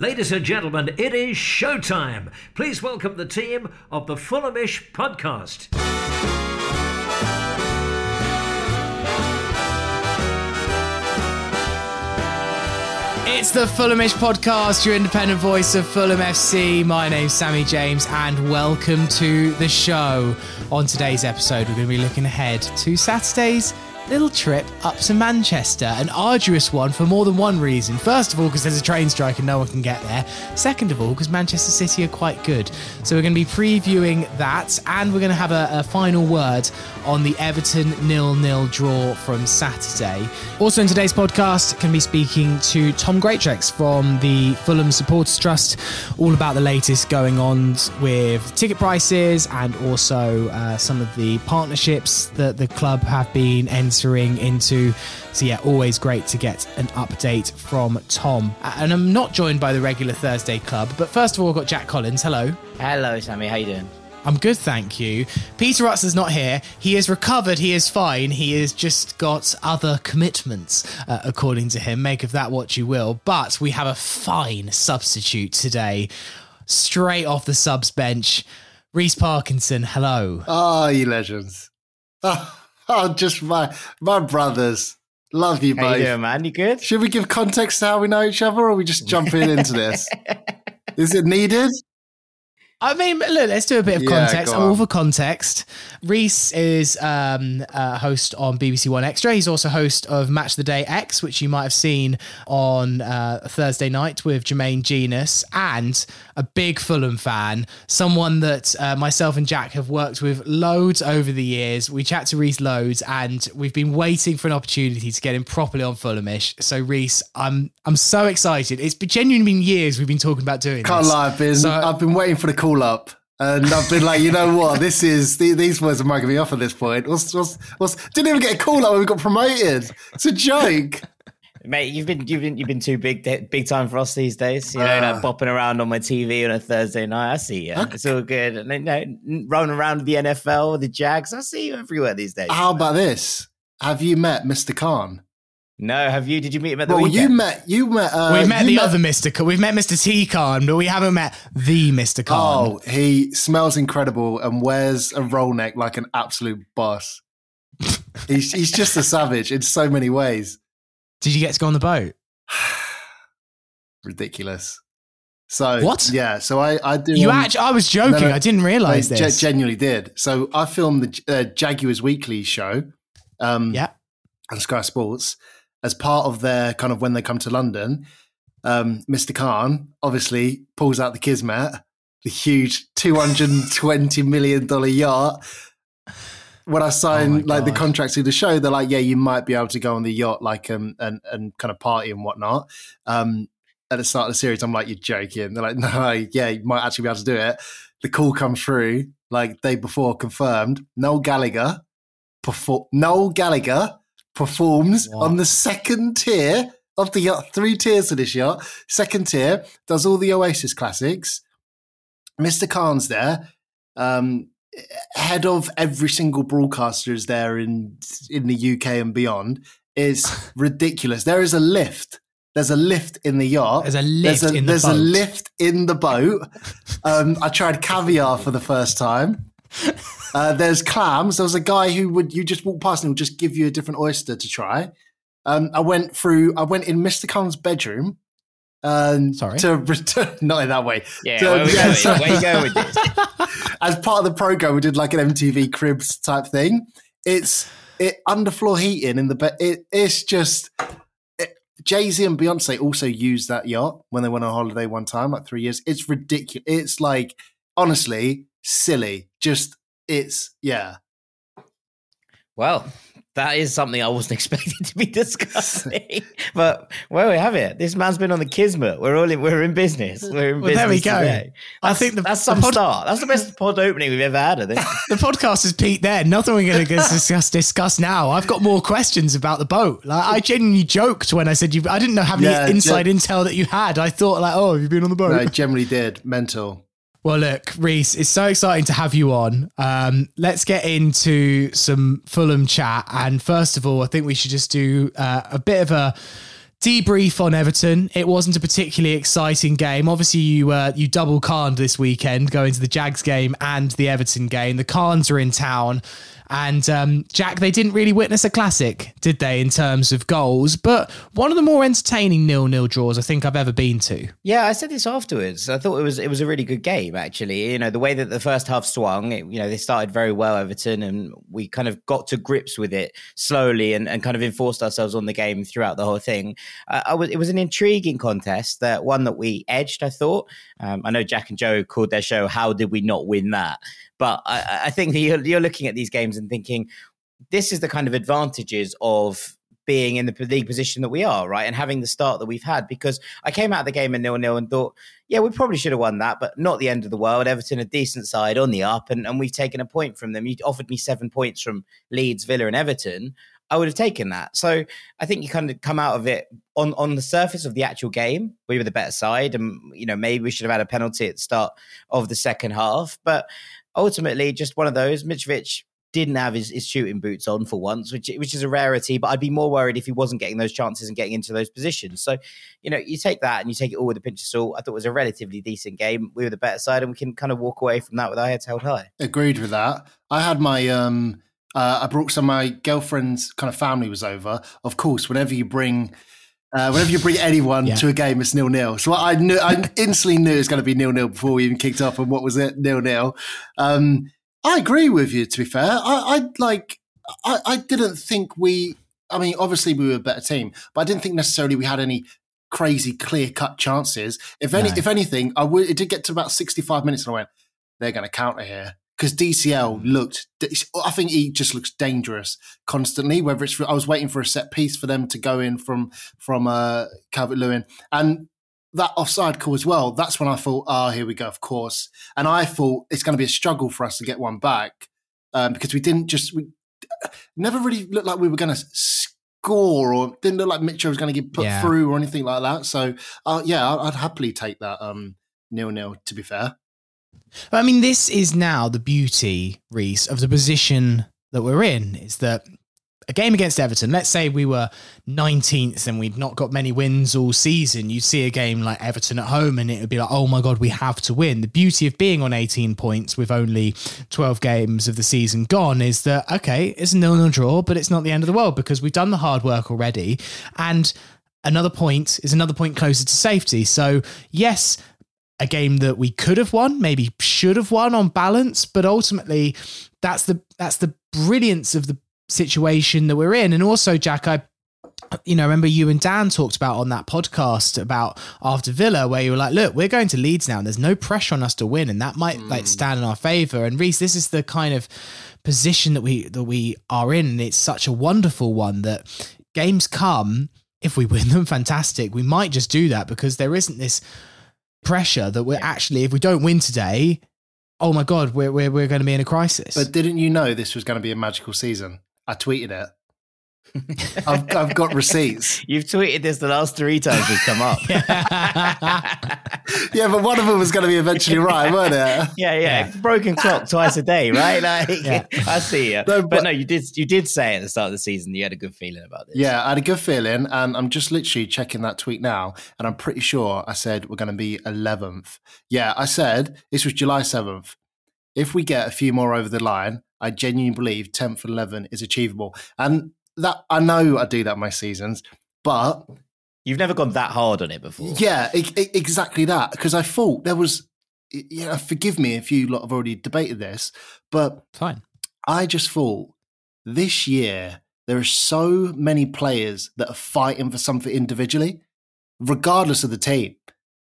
Ladies and gentlemen, it is showtime. Please welcome the team of the Fulhamish podcast. It's the Fulhamish podcast, your independent voice of Fulham FC. My name's Sammy James, and welcome to the show. On today's episode, we're going to be looking ahead to Saturday's little trip up to Manchester. An arduous one for more than one reason. First of all, because there's a train strike and no one can get there. Second of all, because Manchester City are quite good. So we're going to be previewing that, and we're going to have a, a final word on the Everton nil-nil draw from Saturday. Also in today's podcast, can be speaking to Tom Greatrex from the Fulham Supporters Trust, all about the latest going on with ticket prices and also uh, some of the partnerships that the club have been entering into. So yeah, always great to get an update from Tom. And I'm not joined by the regular Thursday club, but first of all, I've got Jack Collins. Hello. Hello, Sammy. How you doing? I'm good, thank you. Peter Rutz is not here. He is recovered. He is fine. He has just got other commitments, uh, according to him. Make of that what you will. But we have a fine substitute today, straight off the subs bench. Reece Parkinson, hello. Oh, you legends. Oh, oh just my my brothers. Love you How both. you doing, man? You good? Should we give context to how we know each other or are we just jumping into this? Is it needed? I mean, look, let's do a bit of Yeah, context. I'm all for context. Reece is um, a host on BBC One Extra. He's also host of Match of the Day X, which you might have seen on uh, Thursday night with Jermaine Jenas, and a big Fulham fan, someone that uh, myself and Jack have worked with loads over the years. We chat to Reece loads, and we've been waiting for an opportunity to get him properly on Fulhamish. So, Reece, I'm I'm so excited. It's been genuinely been years we've been talking about doing Can't this. lie, I've been So- I've been waiting for the call up. And I've been like, you know what? This is these words are marking me off at this point. What's, what's, what's, didn't even get a call up when we got promoted. It's a joke. Mate, you've been you've been you've been too big big time for us these days. You know, Ah. like bopping around on my TV on a Thursday night. I see you. It's all good. And then, you know, running around the NFL, the Jags. I see you everywhere these days. How about this? Have you met Mr. Khan? No, have you? Did you meet him at the Well, you met you met uh, We've met you the other Mr. We've met Mr. T Khan, but we haven't met the Mr. Khan. Oh, he smells incredible and wears a roll neck like an absolute boss. he's he's just a savage in so many ways. Did you get to go on the boat? Ridiculous. So What? Yeah. So I I do. You um, actually, I was joking. no, no. I didn't realize I ge- this. genuinely did. So I filmed the uh, Jaguars Weekly show. Um, yeah. on Sky Sports as part of their kind of when they come to London. Um, Mr. Khan obviously pulls out the Kismet, the huge two hundred and twenty million dollar yacht. When I Oh signed my like the God. contract to the show, they're like, "Yeah, you might be able to go on the yacht, like um, and and kind of party and whatnot." Um, at the start of the series, I'm like, "You're joking." They're like, "No, yeah, you might actually be able to do it." The call comes through like day before, confirmed. Noel Gallagher, perform. Noel Gallagher performs on the second tier of the yacht. Three tiers to this yacht. Second tier does all the Oasis classics. Mr. Khan's there. Um, head of every single broadcaster is there in in the UK and beyond. Is ridiculous. There is a lift. There's a lift in the yacht. There's a lift There's a, in the there's boat. a lift in the boat. Um, I tried caviar for the first time. Uh, there's clams. There was a guy who would you just walk past and he'll just give you a different oyster to try. Um, I went through. I went in Mr. Khan's bedroom. Um, Sorry? to return. Not in that way. Yeah, To- where, we yeah, so- where you going with this? as part of the program, we did like an MTV Cribs type thing. It's it underfloor heating in the bed. It, it's just Jay Z and Beyonce also used that yacht when they went on holiday one time, like three years. It's ridiculous. It's like honestly silly. Just it's yeah. Well, That is something I wasn't expecting to be discussing. but where we have it, this man's been on the Kismet. We're all in, we're in business. We're in Well, business there we go. today. I think the- that's the some pod- start. That's the best pod opening we've ever had. I think. The podcast is peaked there. Nothing we're going to discuss discuss now. I've got more questions about the boat. Like I genuinely joked when I said you. I didn't know how many Yeah, inside yeah. intel that you had. I thought like, oh, have you been on the boat? No, generally did. Mental. Well, look, Reece, it's so exciting to have you on. Um, let's get into some Fulham chat. And first of all, I think we should just do uh, a bit of a debrief on Everton. It wasn't a particularly exciting game. Obviously, you uh, you double carned this weekend, going to the Jags game and the Everton game. The Khans are in town. And um, Jack, they didn't really witness a classic, did they, in terms of goals? But one of the more entertaining nil-nil draws I think I've ever been to. Yeah, I said this afterwards. I thought it was it was a really good game actually. You know, the way that the first half swung, it, you know, they started very well Everton and we kind of got to grips with it slowly and, and kind of enforced ourselves on the game throughout the whole thing. Uh, I was it was an intriguing contest, that one that we edged, I thought. Um, I know Jack and Joe called their show how did we not win that? But I, I think that you're, you're looking at these games and thinking this is the kind of advantages of being in the league position that we are, right? And having the start that we've had. Because I came out of the game in nil nil and thought, yeah, we probably should have won that, but not the end of the world. Everton, a decent side on the up, and, and we've taken a point from them. You offered me seven points from Leeds, Villa, and Everton. I would have taken that. So I think you kind of come out of it on on the surface of the actual game. We were the better side, and you know maybe we should have had a penalty at the start of the second half. But ultimately, just one of those. Mitrovic didn't have his, his shooting boots on for once, which which is a rarity. But I'd be more worried if he wasn't getting those chances and getting into those positions. So, you know, you take that and you take it all with a pinch of salt. I thought it was a relatively decent game. We were the better side, and we can kind of walk away from that with our heads held high. Agreed with that. I had my um uh, I brought some my girlfriend's kind of family was over. Of course, whenever you bring uh, whenever you bring anyone Yeah. to a game, it's nil nil. So I knew I instantly knew it was going to be nil nil before we even kicked off. And what was it? Nil nil. Um, I agree with you. To be fair, I, I like. I, I didn't think we. I mean, obviously we were a better team, but I didn't think necessarily we had any crazy clear cut chances. If any, No. if anything, I would. It did get to about sixty five minutes, and I went, "They're going to counter here." Because DCL looked, I think he just looks dangerous constantly. Whether it's, I was waiting for a set piece for them to go in from from uh, Calvert Lewin, and that offside call as well. That's when I thought, oh, here we go, of course. And I thought it's going to be a struggle for us to get one back um, because we didn't just we never really looked like we were going to score or didn't look like Mitchell was going to get put Yeah. through or anything like that. So uh, yeah, I'd, I'd happily take that um, nil nil. To be fair, I mean, this is now the beauty, Reece, of the position that we're in. Is that a game against Everton? Let's say we were 19th and we'd not got many wins all season. You'd see a game like Everton at home, and it would be like, oh my god, we have to win. The beauty of being on 18 points with only 12 games of the season gone is that okay, it's a nil-nil draw, but it's not the end of the world because we've done the hard work already, and another point is another point closer to safety. So yes a game that we could have won, maybe should have won on balance, but ultimately that's the that's the brilliance of the situation that we're in. And also, Jack, I you know, remember you and Dan talked about on that podcast about after Villa, where you were like, look, we're going to Leeds now, and there's no pressure on us to win, and that might like hmm. stand in our favour. And Reece, this is the kind of position that we that we are in, and it's such a wonderful one that games come. If we win them, fantastic. We might just do that because there isn't this pressure that we're actually, if we don't win today, oh my god, we're we're, we're going to be in a crisis. but didn't you know this was going to be a magical season? I tweeted it. I've, I've got receipts. You've tweeted this the last three times we've come up. Yeah, but one of them was going to be eventually right, weren't it? Yeah, yeah, Broken clock twice a day, right? Like, Yeah. I see you. No, but, but- no, you did. You did say at the start of the season you had a good feeling about this. Yeah, I had a good feeling, and I'm just literally checking that tweet now, and I'm pretty sure I said we're going to be 11th. Yeah, I said this was July 7th. If we get a few more over the line, I genuinely believe 10th and 11 is achievable, and that I know I do that my seasons, but you've never gone that hard on it before. yeah, exactly that. Because I thought there was, yeah, forgive me if you lot have already debated this, but Fine. I just thought this year there are so many players that are fighting for something individually, regardless of the team,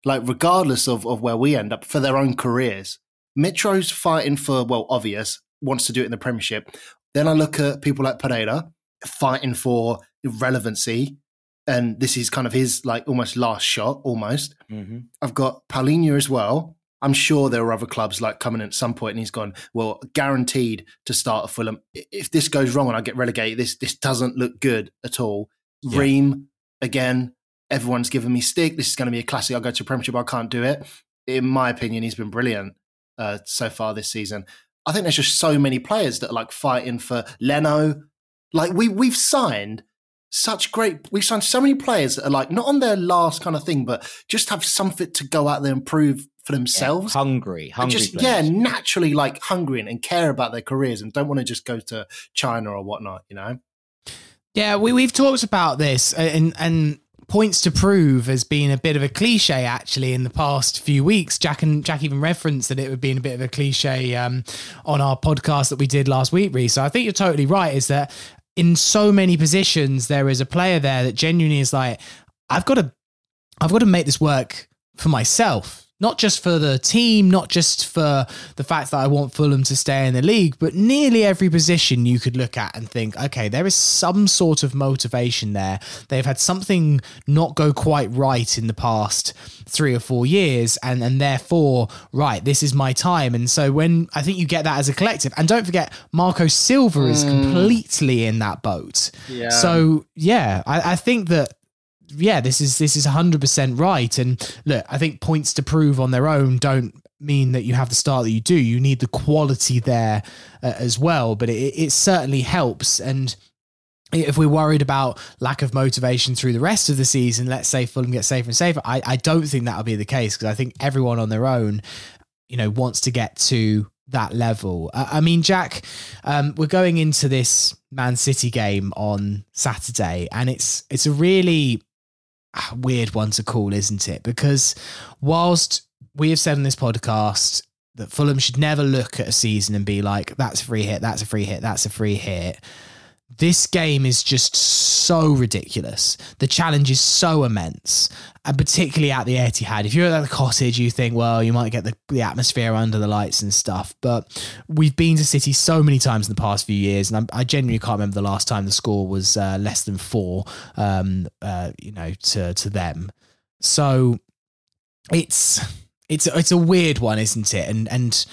like regardless of, of where we end up for their own careers. Mitro's fighting for, well, obvious, wants to do it in the Premiership. Then I look at people like Pereira, fighting for relevancy. And this is kind of his like almost last shot, almost. Mm-hmm. I've got Palhinha as well. I'm sure there are other clubs like coming at some point, and he's gone. Well, guaranteed to start a Fulham. If this goes wrong and I get relegated, this this doesn't look good at all. Yeah. Ream again. Everyone's giving me stick. This is going to be a classic. I'll go to Premiership. I can't do it. In my opinion, he's been brilliant uh, so far this season. I think there's just so many players that are like fighting for Leno. Like we we've signed such great. We've signed so many players that are like not on their last kind of thing, but just have something to go out there and prove for themselves. Hungry, hungry. just yeah, naturally like hungry and, and care about their careers and don't want to just go to China or whatnot. You know. Yeah, we we've talked about this and and points to prove has been a bit of a cliche actually in the past few weeks. Jack and Jack even referenced that it would be a bit of a cliche um, on our podcast that we did last week, Reece. So I think you're totally right. Is that in so many positions there is a player there that genuinely is like, I've got to, I've got to make this work for myself. Not just for the team, not just for the fact that I want Fulham to stay in the league, but nearly every position you could look at and think, okay, there is some sort of motivation there. They've had something not go quite right in the past three or four years, and and therefore, right, this is my time. And so when I think you get that as a collective, and don't forget, Marco Silva is hmm. completely in that boat. Yeah. So yeah, I, I think that yeah, this is this is hundred percent right. And look, I think points to prove on their own don't mean that you have the start that you do. You need the quality there uh, as well. But it, it certainly helps. And if we're worried about lack of motivation through the rest of the season, let's say Fulham get safer and safer, I, I don't think that'll be the case because I think everyone on their own, you know, wants to get to that level. I mean, Jack, um, we're going into this Man City game on Saturday, and it's it's a really weird one to call, isn't it? Because whilst we have said on this podcast that Fulham should never look at a season and be like, "That's a free hit, that's a free hit, that's a free hit." This game is just so ridiculous. The challenge is so immense, and particularly at the Etihad. If you're at the cottage, you think, well, you might get the, the atmosphere under the lights and stuff. But we've been to City so many times in the past few years, and I, I genuinely can't remember the last time the score was uh, less than four. Um, uh, you know, to to them. So it's it's it's a weird one, isn't it? And and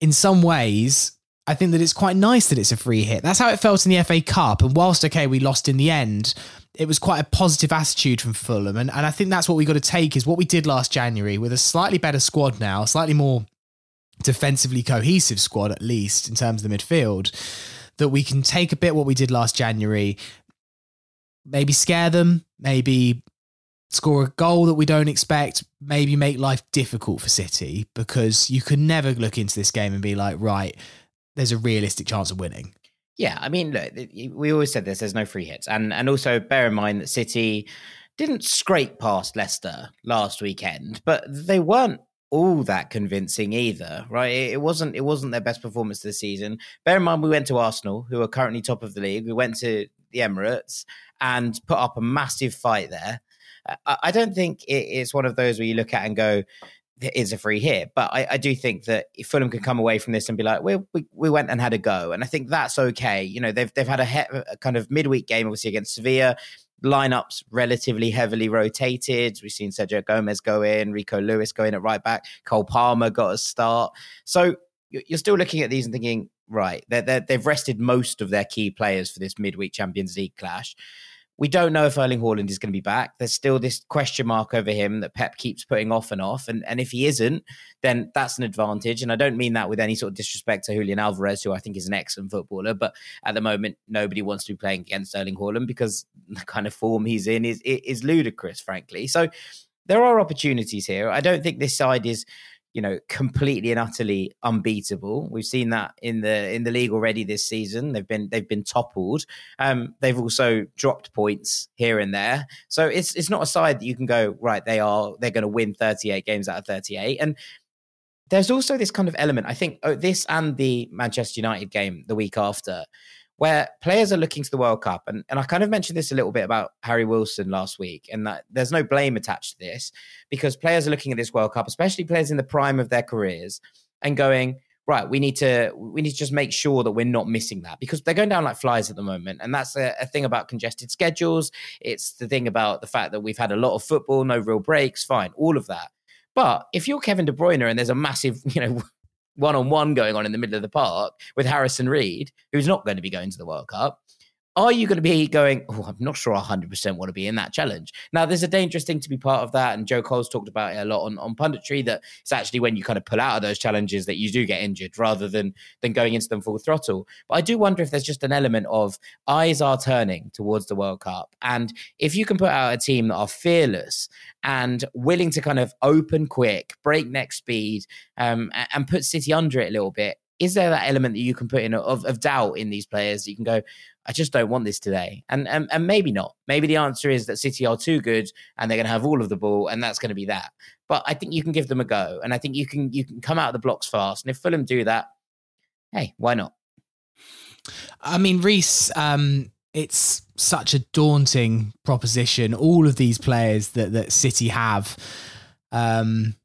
in some ways, I think that it's quite nice that it's a free hit. That's how it felt in the FA Cup. And whilst okay, we lost in the end, it was quite a positive attitude from Fulham. And and I think that's what we got to take is what we did last January with a slightly better squad now, slightly more defensively cohesive squad at least in terms of the midfield. That we can take a bit what we did last January, maybe scare them, maybe score a goal that we don't expect, maybe make life difficult for City because you can never look into this game and be like, right, there's a realistic chance of winning. Yeah, I mean, look, we always said this. There's no free hits, and and also bear in mind that City didn't scrape past Leicester last weekend, but they weren't all that convincing either, right? It, wasn't it wasn't their best performance this season. Bear in mind, we went to Arsenal, who are currently top of the league. We went to the Emirates and put up a massive fight there. Uh, I, I don't think it, it's one of those where you look at and go, is a free hit. But I, I do think that if Fulham can come away from this and be like, we, we we went and had a go, and I think that's okay. You know, they've they've had a, he- a kind of midweek game, obviously against Sevilla. Lineups relatively heavily rotated. We've seen Sergio Gomez go in, Rico Lewis go in at right back, Cole Palmer got a start. So you- you're still looking at these and thinking, right, they're, they've rested most of their key players for this midweek Champions League clash. We don't know if Erling Haaland is going to be back. There's still this question mark over him that Pep keeps putting off and off. And, and if he isn't, then that's an advantage. And I don't mean that with any sort of disrespect to Julian Alvarez, who I think is an excellent footballer. But at the moment, nobody wants to be playing against Erling Haaland because the kind of form he's in is is ludicrous, frankly. So there are opportunities here. I don't think this side is you know completely and utterly unbeatable. We've seen that in the in the league already this season. They've been they've been toppled. Um they've also dropped points here and there. So it's it's not a side that you can go right they are they're going to win 38 games out of 38 and there's also this kind of element i think oh, this and the manchester united game the week after where players are looking to the World Cup, and, and I kind of mentioned this a little bit about Harry Wilson last week, and that there's no blame attached to this because players are looking at this World Cup, especially players in the prime of their careers, and going, right, we need to we need to just make sure that we're not missing that because they're going down like flies at the moment, and that's a, a thing about congested schedules. It's the thing about the fact that we've had a lot of football, no real breaks. Fine, all of that. But if you're Kevin De Bruyne and there's a massive, you know, one on one going on in the middle of the park with Harrison Reed, who's not going to be going to the World Cup, are you going to be going, oh, I'm not sure I 100% want to be in that challenge? Now, there's a dangerous thing to be part of that. And Joe Cole's talked about it a lot on, on punditry that it's actually when you kind of pull out of those challenges that you do get injured rather than, than going into them full throttle. But I do wonder if there's just an element of eyes are turning towards the World Cup. And if you can put out a team that are fearless and willing to kind of open quick, breakneck speed, um, and put City under it a little bit, is there that element that you can put in of, of doubt in these players? You can go, I just don't want this today. And, and and maybe not. Maybe the answer is that City are too good and they're going to have all of the ball and that's going to be that. But I think you can give them a go and I think you can you can come out of the blocks fast. And if Fulham do that, hey, why not? I mean, Reece, um, it's such a daunting proposition. All of these players that that City have, um,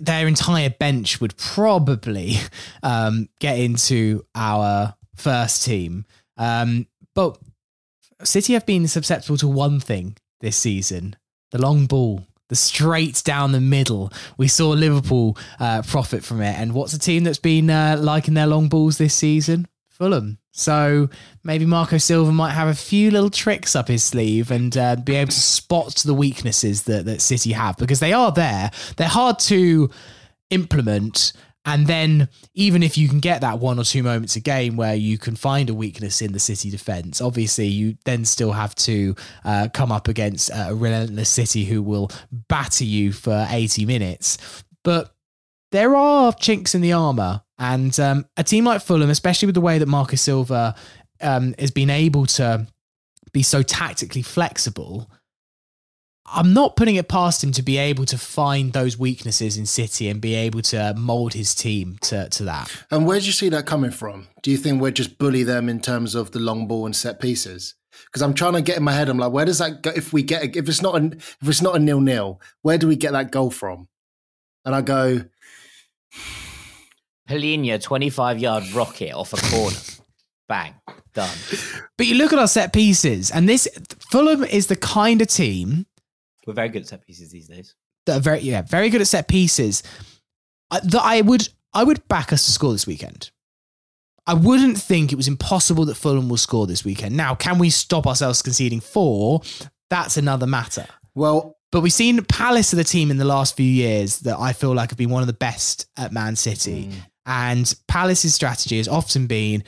their entire bench would probably um, get into our first team. Um, but City have been susceptible to one thing this season the long ball, the straight down the middle. We saw Liverpool uh, profit from it. And what's a team that's been uh, liking their long balls this season? Fulham. So maybe Marco Silva might have a few little tricks up his sleeve and uh, be able to spot the weaknesses that, that City have because they are there. They're hard to implement and then, even if you can get that one or two moments a game where you can find a weakness in the City defence, obviously you then still have to uh, come up against a relentless City who will batter you for 80 minutes. But there are chinks in the armour. And um, a team like Fulham, especially with the way that Marcus Silva um, has been able to be so tactically flexible, I'm not putting it past him to be able to find those weaknesses in City and be able to mold his team to, to that. And where do you see that coming from? Do you think we're just bully them in terms of the long ball and set pieces? Because I'm trying to get in my head. I'm like, where does that go? If we get, if it's not a, if it's not a nil nil, where do we get that goal from? And I go, Palhinha, 25 yard rocket off a corner. Bang, done. But you look at our set pieces, and this Fulham is the kind of team we're very good at set pieces these days. That are very yeah, very good at set pieces. Uh, that I would I would back us to score this weekend. I wouldn't think it was impossible that Fulham will score this weekend. Now, can we stop ourselves conceding four? That's another matter. Well, but we've seen Palace of the team in the last few years that I feel like have been one of the best at Man City. Mm. And Palace's strategy has often been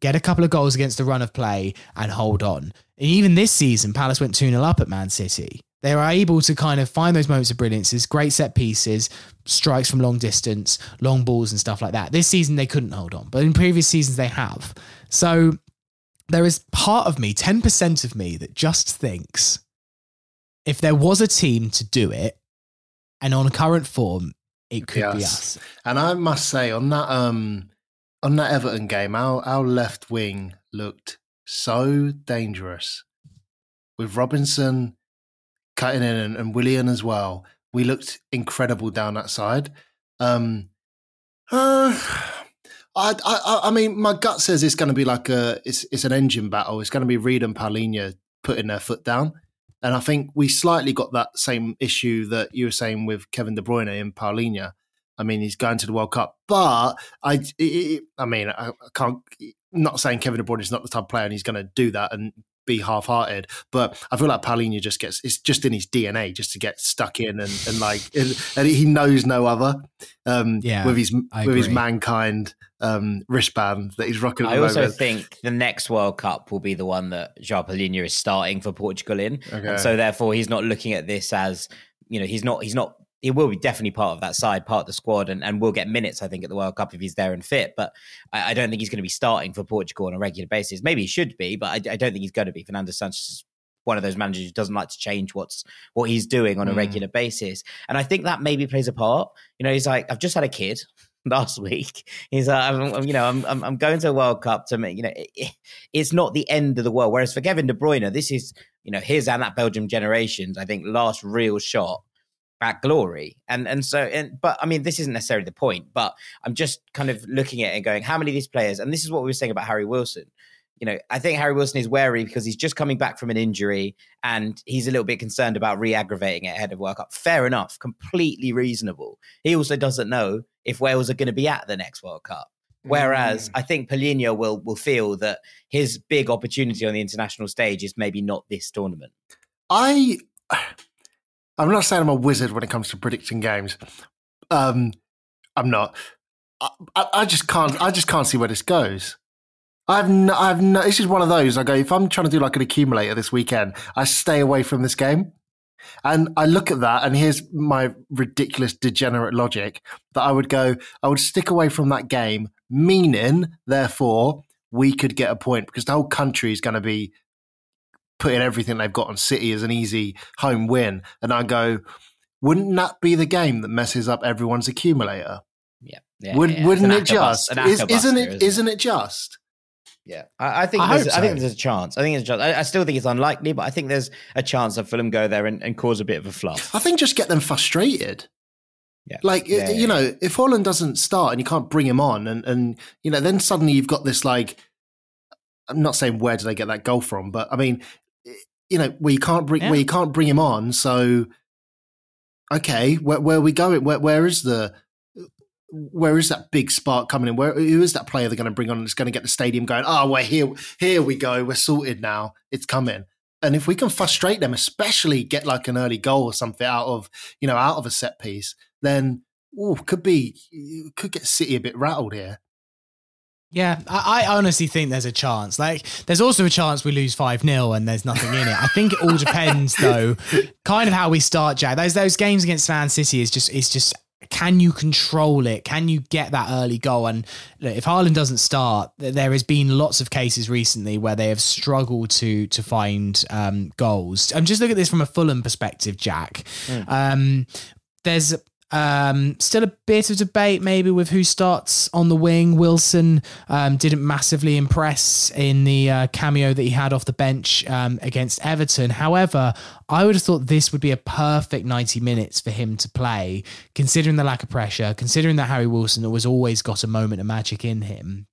get a couple of goals against the run of play and hold on. And even this season, Palace went 2 0 up at Man City. They are able to kind of find those moments of brilliance, great set pieces, strikes from long distance, long balls, and stuff like that. This season, they couldn't hold on, but in previous seasons, they have. So there is part of me, 10% of me, that just thinks if there was a team to do it and on current form, it could yes. be us. And I must say, on that, um, on that Everton game, our, our left wing looked so dangerous with Robinson cutting in and, and Willian as well. We looked incredible down that side. Um, uh, I, I, I mean, my gut says it's going to be like a, it's, it's an engine battle. It's going to be Reed and Palhinha putting their foot down. And I think we slightly got that same issue that you were saying with Kevin De Bruyne and Palhinha. I mean, he's going to the World Cup, but I, it, I mean, I, I can't. Not saying Kevin De Bruyne is not the type of player and he's going to do that and be half-hearted. But I feel like Palhinha just gets it's just in his DNA just to get stuck in and, and like and, and he knows no other. Um, yeah, with his I with agree. his mankind um, wristband that he's rocking. I also moment. think the next World Cup will be the one that João Palhinha is starting for Portugal in, okay. and so therefore he's not looking at this as you know he's not he's not he will be definitely part of that side, part of the squad, and, and will get minutes, I think, at the World Cup if he's there and fit. But I, I don't think he's going to be starting for Portugal on a regular basis. Maybe he should be, but I, I don't think he's going to be. Fernando Santos is one of those managers who doesn't like to change what's what he's doing on a mm. regular basis. And I think that maybe plays a part. You know, he's like, I've just had a kid last week. He's like, I'm, I'm, you know, I'm, I'm, I'm going to a World Cup to make, you know, it, it's not the end of the world. Whereas for Kevin De Bruyne, this is, you know, his and that Belgium generations, I think, last real shot back glory. And and so and but I mean this isn't necessarily the point, but I'm just kind of looking at it and going, how many of these players, and this is what we were saying about Harry Wilson. You know, I think Harry Wilson is wary because he's just coming back from an injury and he's a little bit concerned about re-aggravating it ahead of World Cup. Fair enough, completely reasonable. He also doesn't know if Wales are going to be at the next World Cup. Whereas mm. I think Palhinha will will feel that his big opportunity on the international stage is maybe not this tournament. I I'm not saying I'm a wizard when it comes to predicting games. Um, I'm not. I, I, just can't. I just can't see where this goes. I've no, I've no, this is one of those. I go if I'm trying to do like an accumulator this weekend, I stay away from this game, and I look at that, and here's my ridiculous degenerate logic that I would go. I would stick away from that game, meaning therefore we could get a point because the whole country is going to be putting everything they've got on City as an easy home win. And I go, wouldn't that be the game that messes up everyone's accumulator? Yeah. yeah Would, yeah. Wouldn't it just? Is, not it? Isn't, isn't it just? Yeah, I, I think I, so. I, think there's a chance. I think there's a chance. I, I, still think it's unlikely, but I think there's a chance that Fulham go there and, and cause a bit of a fluff. I think just get them frustrated. Yeah. Like yeah, you yeah, know, if Haaland doesn't start and you can't bring him on, and and you know, then suddenly you've got this like. I'm not saying where did they get that goal from, but I mean, you know, we can't bring yeah. you can't bring him on. So, okay, where, where are we going? Where where is the where is that big spark coming in? Where who is that player they're going to bring on that's going to get the stadium going? Oh, we're here. Here we go. We're sorted now. It's coming. And if we can frustrate them, especially get like an early goal or something out of you know out of a set piece, then ooh, could be could get City a bit rattled here. Yeah, I, I, honestly think there's a chance. Like, there's also a chance we lose 5 0 and there's nothing in it. I think it all depends, though, kind of how we start, Jack. Those those games against Man City is just, is just, can you control it? Can you get that early goal? And look, if Haaland doesn't start, there has been lots of cases recently where they have struggled to to find um, goals. I'm just look at this from a Fulham perspective, Jack. Mm. Um, there's um, still a bit of debate maybe with who starts on the wing. Wilson um, didn't massively impress in the uh, cameo that he had off the bench um, against Everton. However, I would have thought this would be a perfect 90 minutes for him to play, considering the lack of pressure, considering that Harry Wilson has always got a moment of magic in him.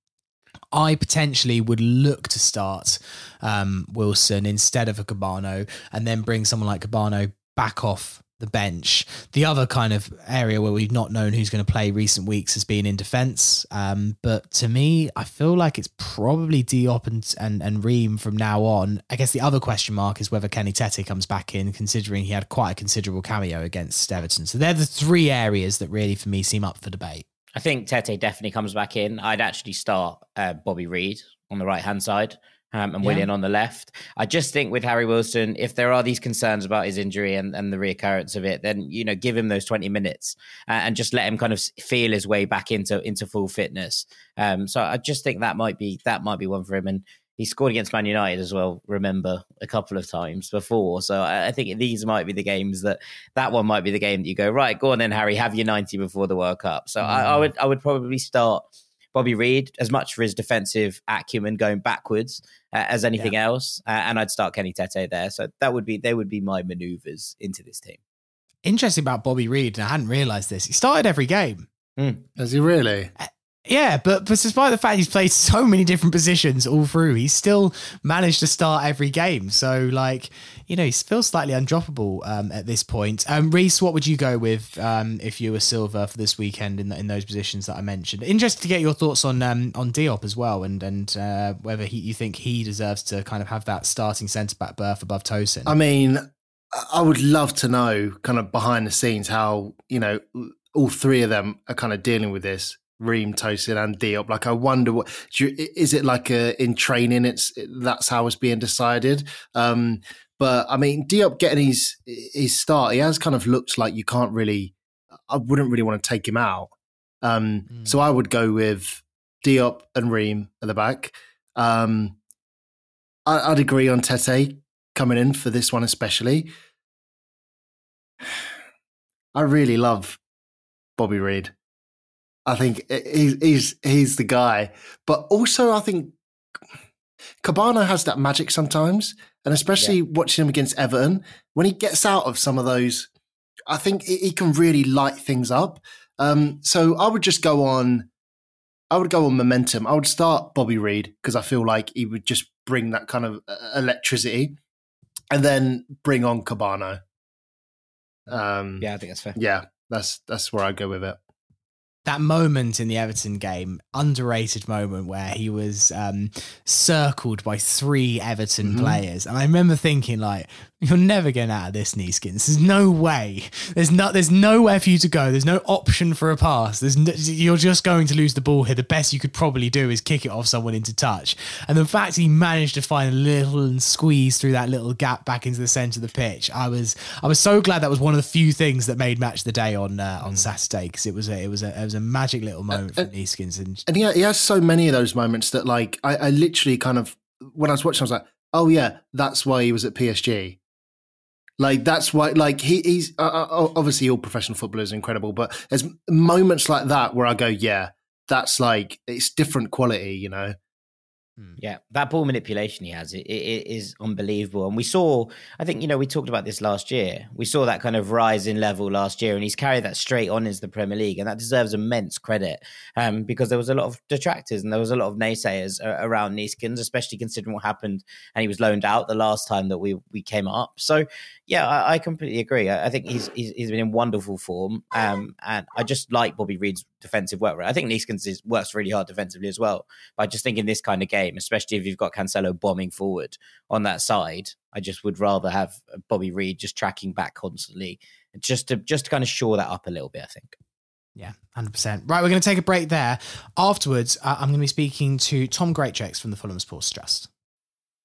I potentially would look to start um, Wilson instead of a Kebano and then bring someone like Kebano back off the bench. The other kind of area where we've not known who's going to play recent weeks has been in defence. Um, but to me, I feel like it's probably Diop and, and, and Ream from now on. I guess the other question mark is whether Kenny Tete comes back in, considering he had quite a considerable cameo against Everton. So they're the three areas that really, for me, seem up for debate. I think Tete definitely comes back in. I'd actually start uh, Bobby Reid on the right hand side um, and yeah. Willian on the left. I just think with Harry Wilson, if there are these concerns about his injury and, and the reoccurrence of it, then you know give him those twenty minutes uh, and just let him kind of feel his way back into into full fitness. Um, so I just think that might be that might be one for him. And he scored against Man United as well. Remember a couple of times before, so I, I think these might be the games that that one might be the game that you go right. Go on then, Harry. Have your ninety before the World Cup. So mm. I, I would I would probably start. Bobby Reid, as much for his defensive acumen going backwards uh, as anything yeah. else, uh, and I'd start Kenny Tete there. So that would be they would be my manoeuvres into this team. Interesting about Bobby Reid, and I hadn't realised this. He started every game. Mm. Has he really? Yeah, but, but despite the fact he's played so many different positions all through, he's still managed to start every game. So, like, you know, he feels slightly undroppable um, at this point. Um, Reece, what would you go with um, if you were Silva for this weekend in in those positions that I mentioned? Interested to get your thoughts on um, on Diop as well, and and uh, whether he, you think he deserves to kind of have that starting centre back berth above Tosin. I mean, I would love to know, kind of behind the scenes, how you know all three of them are kind of dealing with this Ream, Tosin, and Diop. Like, I wonder what you, is it like a, in training? It's that's how it's being decided. Um, but I mean, Diop getting his his start, he has kind of looked like you can't really. I wouldn't really want to take him out. Um, mm. So I would go with Diop and Ream at the back. Um, I, would agree on Tete coming in for this one, especially. I really love Bobby Reid. I think he's he's he's the guy. But also, I think Kebano has that magic sometimes, and especially yeah. watching him against Everton when he gets out of some of those I think he can really light things up. Um, so I would just go on. I would go on momentum. I would start Bobby Reid because I feel like he would just bring that kind of uh, electricity, and then bring on Kebano. Um, Yeah, I think that's fair. yeah, that's that's where I go with it. That moment in the Everton game, underrated moment where he was um, circled by three Everton Mhm. players, and I remember thinking like, "You're never getting out of this, Neeskens. There's no way. There's not. There's nowhere for you to go. There's no option for a pass. There's no, you're just going to lose the ball here. The best you could probably do is kick it off someone into touch. And the fact he managed to find a little and squeeze through that little gap back into the centre of the pitch, I was I was so glad that was one of the few things that made match the day on uh, on Saturday because it was a it was a it was a magic little moment for Neeskens and And he, he has so many of those moments that, like, I, I literally kind of, when I was watching, I was like, oh, yeah, that's why he was at PSG. Like, that's why, like, he, he's uh, uh, obviously all professional footballers are incredible, but there's moments like that where I go, yeah, that's like, it's different quality, you know? Yeah, that ball manipulation he has it, it, is unbelievable. And we saw, I think, you know, we talked about this last year. We saw that kind of rise in level last year, and he's carried that straight on into the Premier League, and that deserves immense credit um, because there was a lot of detractors and there was a lot of naysayers uh, around Neeskens, especially considering what happened, and he was loaned out the last time that we we came up. So, yeah, I, I completely agree. I, I think he's, he's he's been in wonderful form, um, and I just like Bobby Reid's defensive work. I think Neeskens is, works really hard defensively as well. But I just think in this kind of game, especially if you've got Cancelo bombing forward on that side, I just would rather have Bobby Reid just tracking back constantly, just to just to kind of shore that up a little bit. I think. Yeah, 100%. Right, we're going to take a break there. Afterwards, uh, I'm going to be speaking to Tom Greatrex from the Fulham Sports Trust.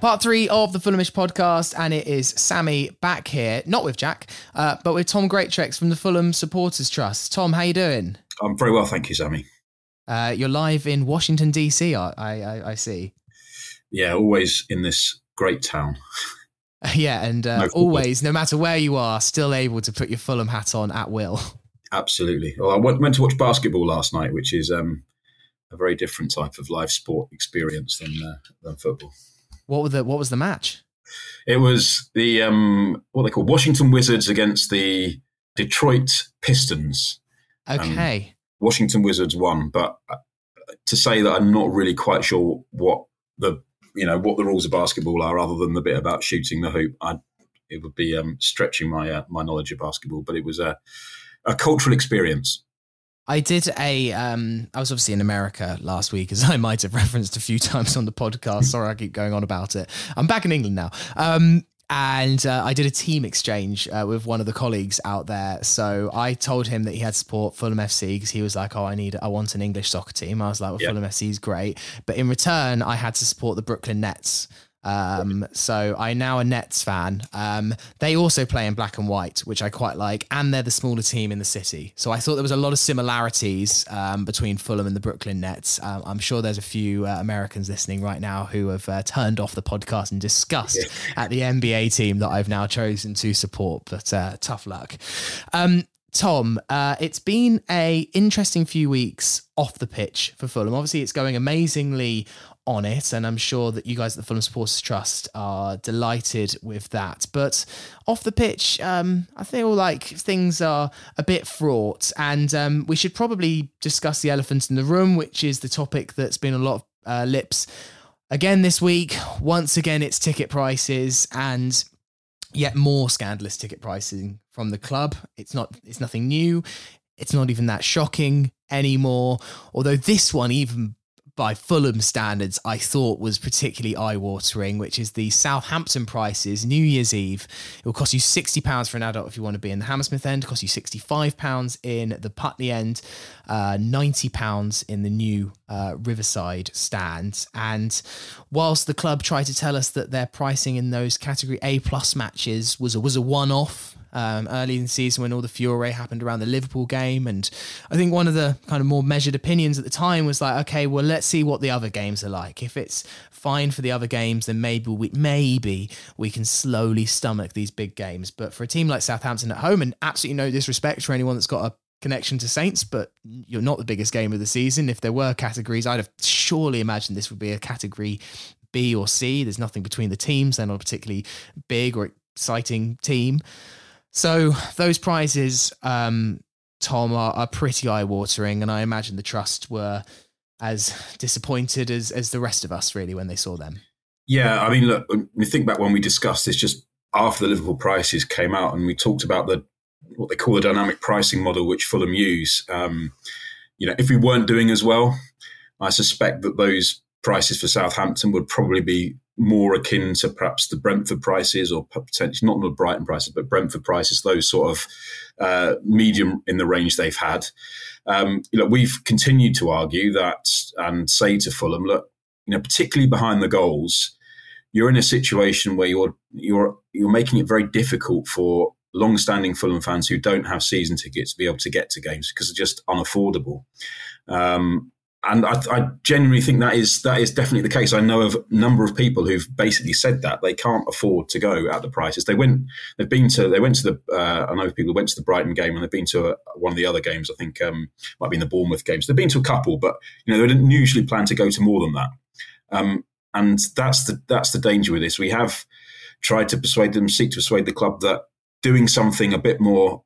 Part three of the Fulhamish podcast, and it is Sammy back here, not with Jack, uh, but with Tom Greatrex from the Fulham Supporters Trust. Tom, how you doing? I'm very well, thank you, Sammy. Uh, you're live in Washington DC, I, I, I see. Yeah, always in this great town. Yeah, and uh, No always, no matter where you are, still able to put your Fulham hat on at will. Absolutely. Well, I went, went to watch basketball last night, which is um, a very different type of live sport experience than uh, than football. What were the What was the match? It was the um, what they call Washington Wizards against the Detroit Pistons. Okay, Washington Wizards won, but uh, to say that I'm not really quite sure what the you know what the rules of basketball are, other than the bit about shooting the hoop, I, it would be um, stretching my uh, my knowledge of basketball. But it was a a cultural experience. I did a. Um, I was obviously in America last week, as I might have referenced a few times on the podcast. Sorry, I keep going on about it. I'm back in England now. Um, and uh, I did a team exchange uh, with one of the colleagues out there. So I told him that he had support Fulham FC because he was like, "Oh, I need, I want an English soccer team." I was like, "Well, Yeah. Fulham FC is great," but in return, I had to support the Brooklyn Nets. Um, so I'm now a Nets fan. Um, they also play in black and white, which I quite like, and they're the smaller team in the city. So I thought there was a lot of similarities um, between Fulham and the Brooklyn Nets. Um, I'm sure there's a few uh, Americans listening right now who have uh, turned off the podcast in disgust at the NBA team that I've now chosen to support. But uh, tough luck. Um, Tom, uh, it's been a interesting few weeks off the pitch for Fulham. Obviously, it's going amazingly on it, and I'm sure that you guys at the Fulham Supporters Trust are delighted with that. But off the pitch, um, I feel like things are a bit fraught, and um, we should probably discuss the elephant in the room, which is the topic that's been a lot of uh, lips again this week. Once again, it's ticket prices and yet more scandalous ticket pricing from the club. It's not it's nothing new. It's not even that shocking anymore. Although this one even by Fulham standards, I thought was particularly eye watering, which is the Southampton prices. New Year's Eve, it will cost you £60 for an adult if you want to be in the Hammersmith end, cost you £65 in the Putney end, uh, £90 in the new uh, Riverside stand. And whilst the club tried to tell us that their pricing in those category A plus matches was a, was a one off, um, early in the season when all the furore happened around the Liverpool game. And I think one of the kind of more measured opinions at the time was like, okay, well, let's see what the other games are like. If it's fine for the other games, then maybe we maybe we can slowly stomach these big games. But for a team like Southampton at home, and absolutely no disrespect for anyone that's got a connection to Saints, but you're not the biggest game of the season. If there were categories, I'd have surely imagined this would be a category B or C. There's nothing between the teams. They're not a particularly big or exciting team. So those prizes, um, Tom, are, are pretty eye watering, and I imagine the trust were as disappointed as as the rest of us really when they saw them. Yeah, I mean, look, you think back when we discussed this just after the Liverpool prices came out, and we talked about the what they call the dynamic pricing model, which Fulham use. Um, you know, if we weren't doing as well, I suspect that those prices for Southampton would probably be more akin to perhaps the Brentford prices or potentially not the Brighton prices, but Brentford prices, those sort of uh, medium in the range they've had. Um, look, we've continued to argue that and say to Fulham, look, you know, particularly behind the goals, you're in a situation where you're you're you're making it very difficult for long-standing Fulham fans who don't have season tickets to be able to get to games because they're just unaffordable. Um, and I, I, genuinely think that is that is definitely the case. I know of a number of people who've basically said that they can't afford to go at the prices. They went, they've been to, they went to the. Uh, I know people went to the Brighton game and they've been to a, one of the other games. I think um, might be in the Bournemouth games. They've been to a couple, but you know they didn't usually plan to go to more than that. Um, and that's the that's the danger with this. We have tried to persuade them, seek to persuade the club that doing something a bit more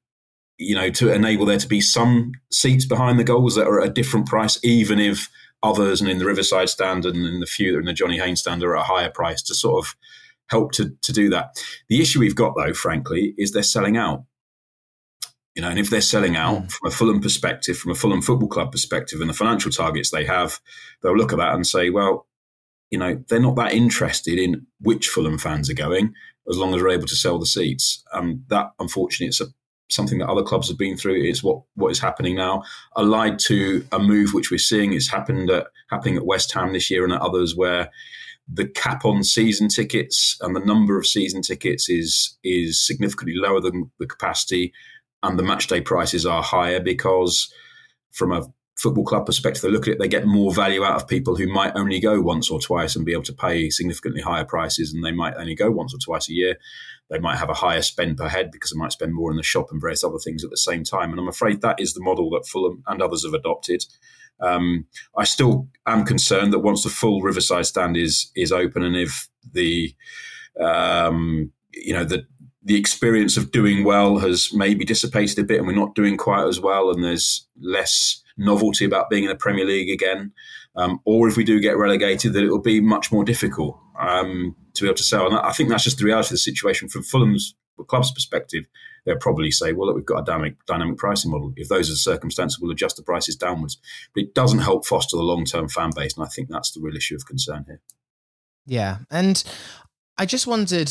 you know, to enable there to be some seats behind the goals that are at a different price, even if others and in the Riverside stand and in the few that are in the Johnny Haynes stand are at a higher price to sort of help to, to do that. The issue we've got though, frankly, is they're selling out. You know, and if they're selling out mm. from a Fulham perspective, from a Fulham Football Club perspective, and the financial targets they have, they'll look at that and say, well, you know, they're not that interested in which Fulham fans are going, as long as they're able to sell the seats. And that, unfortunately, it's a something that other clubs have been through. It's what what is happening now. Allied to a move which we're seeing it's happened at, happening at West Ham this year and at others where the cap on season tickets and the number of season tickets is is significantly lower than the capacity, and the match day prices are higher because from a football club perspective, they look at it, they get more value out of people who might only go once or twice and be able to pay significantly higher prices, and they might only go once or twice a year. They might have a higher spend per head because they might spend more in the shop and various other things at the same time. And I'm afraid that is the model that Fulham and others have adopted. Um, I still am concerned that once the full Riverside stand is is open, and if the um, you know the the experience of doing well has maybe dissipated a bit, and we're not doing quite as well, and there's less novelty about being in the Premier League again, um, or if we do get relegated, that it will be much more difficult um, to be able to sell. And I think that's just the reality of the situation from Fulham's club's perspective. They'll probably say, well, look, we've got a dynamic, dynamic pricing model. If those are the circumstances, we'll adjust the prices downwards. But it doesn't help foster the long term fan base. And I think that's the real issue of concern here. Yeah. And I just wondered,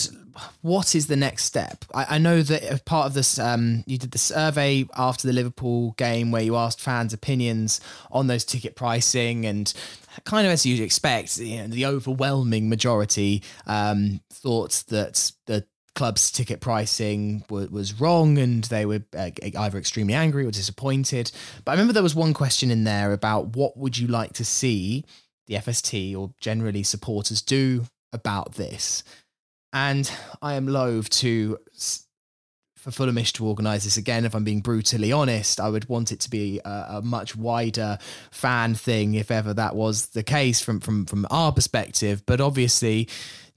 what is the next step? I, I know that part of this, um, you did the survey after the Liverpool game where you asked fans' opinions on those ticket pricing, and kind of as you'd expect, you know, the overwhelming majority um, thought that the club's ticket pricing w- was wrong and they were uh, either extremely angry or disappointed. But I remember there was one question in there about what would you like to see the FST or generally supporters do about this. And I am loath to for Fulhamish to organise this again. If I'm being brutally honest, I would want it to be a, a, much wider fan thing, if ever that was the case from from from our perspective. But obviously,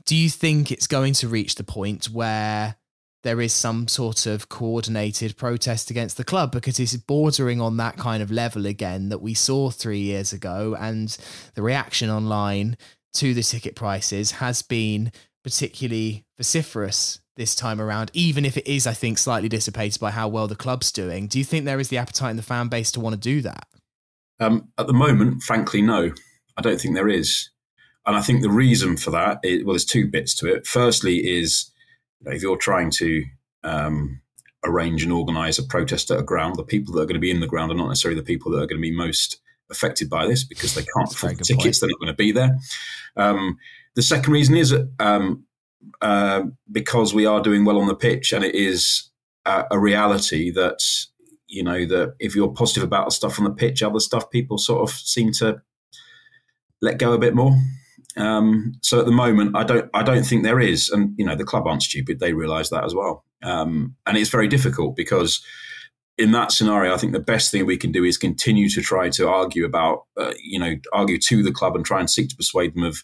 do you think it's going to reach the point where there is some sort of coordinated protest against the club because it's bordering on that kind of level again that we saw three years ago, and the reaction online to the ticket prices has been particularly vociferous this time around, even if it is, I think, slightly dissipated by how well the club's doing. Do you think there is the appetite in the fan base to want to do that? Um, at the moment, frankly, no. I don't think there is. And I think the reason for that, is, well, there's two bits to it. Firstly, is you know, if you're trying to um, arrange and organise a protest at a ground, the people that are going to be in the ground are not necessarily the people that are going to be most affected by this because they can't afford the tickets; point. they're not going to be there. Um, the second reason is um, uh, because we are doing well on the pitch, and it is a, a reality that you know that if you're positive about the stuff on the pitch, other stuff people sort of seem to let go a bit more. Um, so at the moment, I don't, I don't think there is, and you know, the club aren't stupid; they realise that as well. Um, and it's very difficult because in that scenario, I think the best thing we can do is continue to try to argue about, uh, you know, argue to the club and try and seek to persuade them of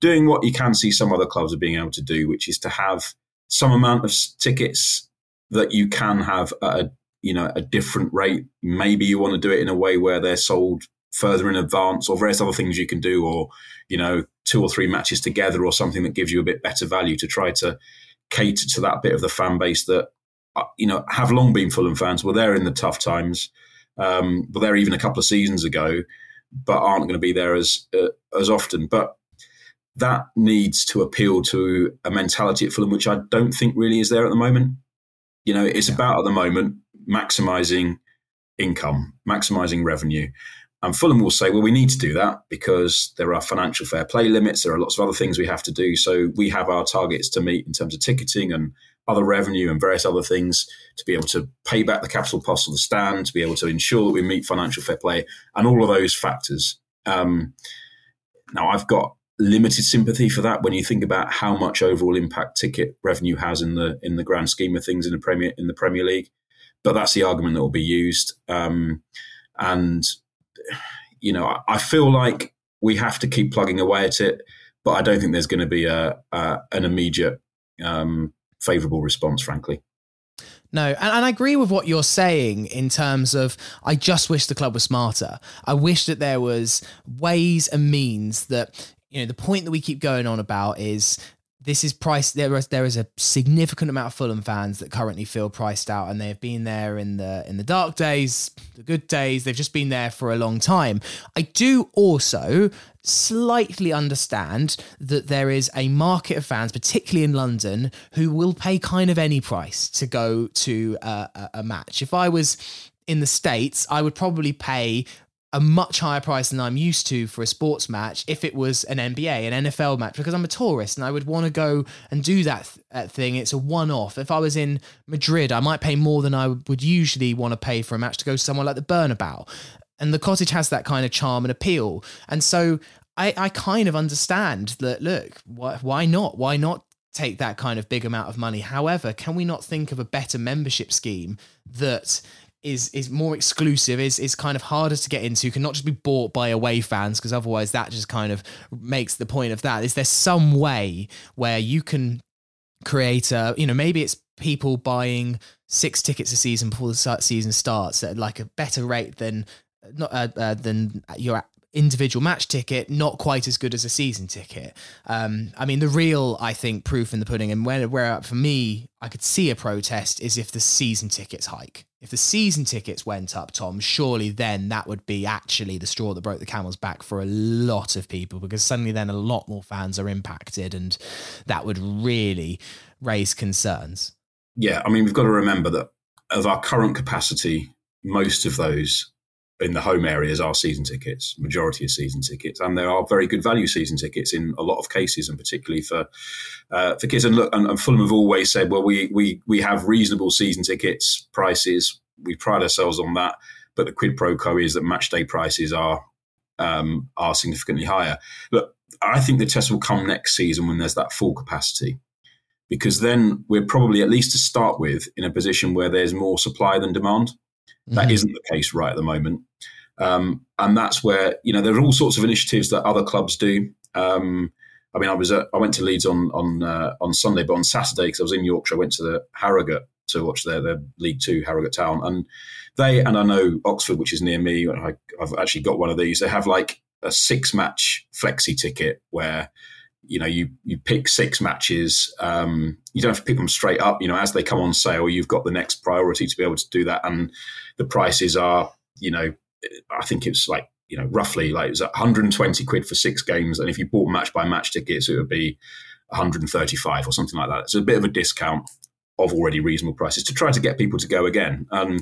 doing what you can see some other clubs are being able to do, which is to have some amount of tickets that you can have at a, you know, a different rate. Maybe you want to do it in a way where they're sold further in advance or various other things you can do or, you know, two or three matches together or something that gives you a bit better value to try to cater to that bit of the fan base that you know have long been Fulham fans. Were there in the tough times, um, were there even a couple of seasons ago, but aren't going to be there as uh, as often. But that needs to appeal to a mentality at Fulham, which I don't think really is there at the moment. You know, it's yeah. about at the moment maximising income, maximising revenue. And Fulham will say, well, we need to do that because there are financial fair play limits. There are lots of other things we have to do. So we have our targets to meet in terms of ticketing and other revenue and various other things to be able to pay back the capital cost of the stand, to be able to ensure that we meet financial fair play and all of those factors. Um, now, I've got limited sympathy for that when you think about how much overall impact ticket revenue has in the in the grand scheme of things in the Premier in the Premier League. But that's the argument that will be used. Um, and you know, I feel like we have to keep plugging away at it, but I don't think there's going to be a, a an immediate um, favourable response, frankly. No, and, and I agree with what you're saying in terms of I just wish the club was smarter. I wish that there was ways and means that you know the point that we keep going on about is this is priced there is there is a significant amount of Fulham fans that currently feel priced out and they've been there in the in the dark days the good days. They've just been there for a long time. I do also slightly understand that there is a market of fans particularly in London who will pay kind of any price to go to a, a match. If I was in the states I would probably pay a much higher price than I'm used to for a sports match if it was an NBA, an NFL match, because I'm a tourist and I would want to go and do that, th- thing. It's a one off. If I was in Madrid, I might pay more than I would usually want to pay for a match to go somewhere like the Bernabeu. And the cottage has that kind of charm and appeal. And so I, I kind of understand that, look, why, why not? Why not take that kind of big amount of money? However, can we not think of a better membership scheme that is is more exclusive, is is kind of harder to get into, can not just be bought by away fans, because otherwise that just kind of makes the point of that. Is there some way where you can create a, you know, maybe it's people buying six tickets a season before the season starts at like a better rate than not uh, uh, than your individual match ticket, not quite as good as a season ticket. Um, I mean, the real, I think, proof in the pudding, and where, where for me, I could see a protest is if the season tickets hike. If the season tickets went up, Tom, surely then that would be actually the straw that broke the camel's back for a lot of people because suddenly then a lot more fans are impacted and that would really raise concerns. Yeah, I mean, we've got to remember that of our current capacity, most of those in the home areas are season tickets, majority of season tickets, and there are very good value season tickets in a lot of cases, and particularly for uh, for kids. And look, and, and, Fulham have always said, well, we we we have reasonable season tickets prices. We pride ourselves on that, but the quid pro quo is that match day prices are um, are significantly higher. But I think the test will come next season when there's that full capacity. Because then we're probably, at least to start with, in a position where there's more supply than demand. That mm-hmm. not the case right at the moment. Um, and that's where, you know, there are all sorts of initiatives that other clubs do. Um, I mean, I was at, I went to Leeds on on uh, on Sunday, but on Saturday because I was in Yorkshire, I went to the Harrogate to watch their, their League Two Harrogate Town, and they and I know Oxford, which is near me. I, I've actually got one of these. They have like a six match flexi ticket where you know you you pick six matches um, you don't have to pick them straight up you know as they come on sale you've got the next priority to be able to do that and the prices are you know i think it's like you know, roughly like it was 120 quid for six games, and if you bought match by match tickets, it would be 135 or something like that. It's a bit of a discount of already reasonable prices to try to get people to go again. Um,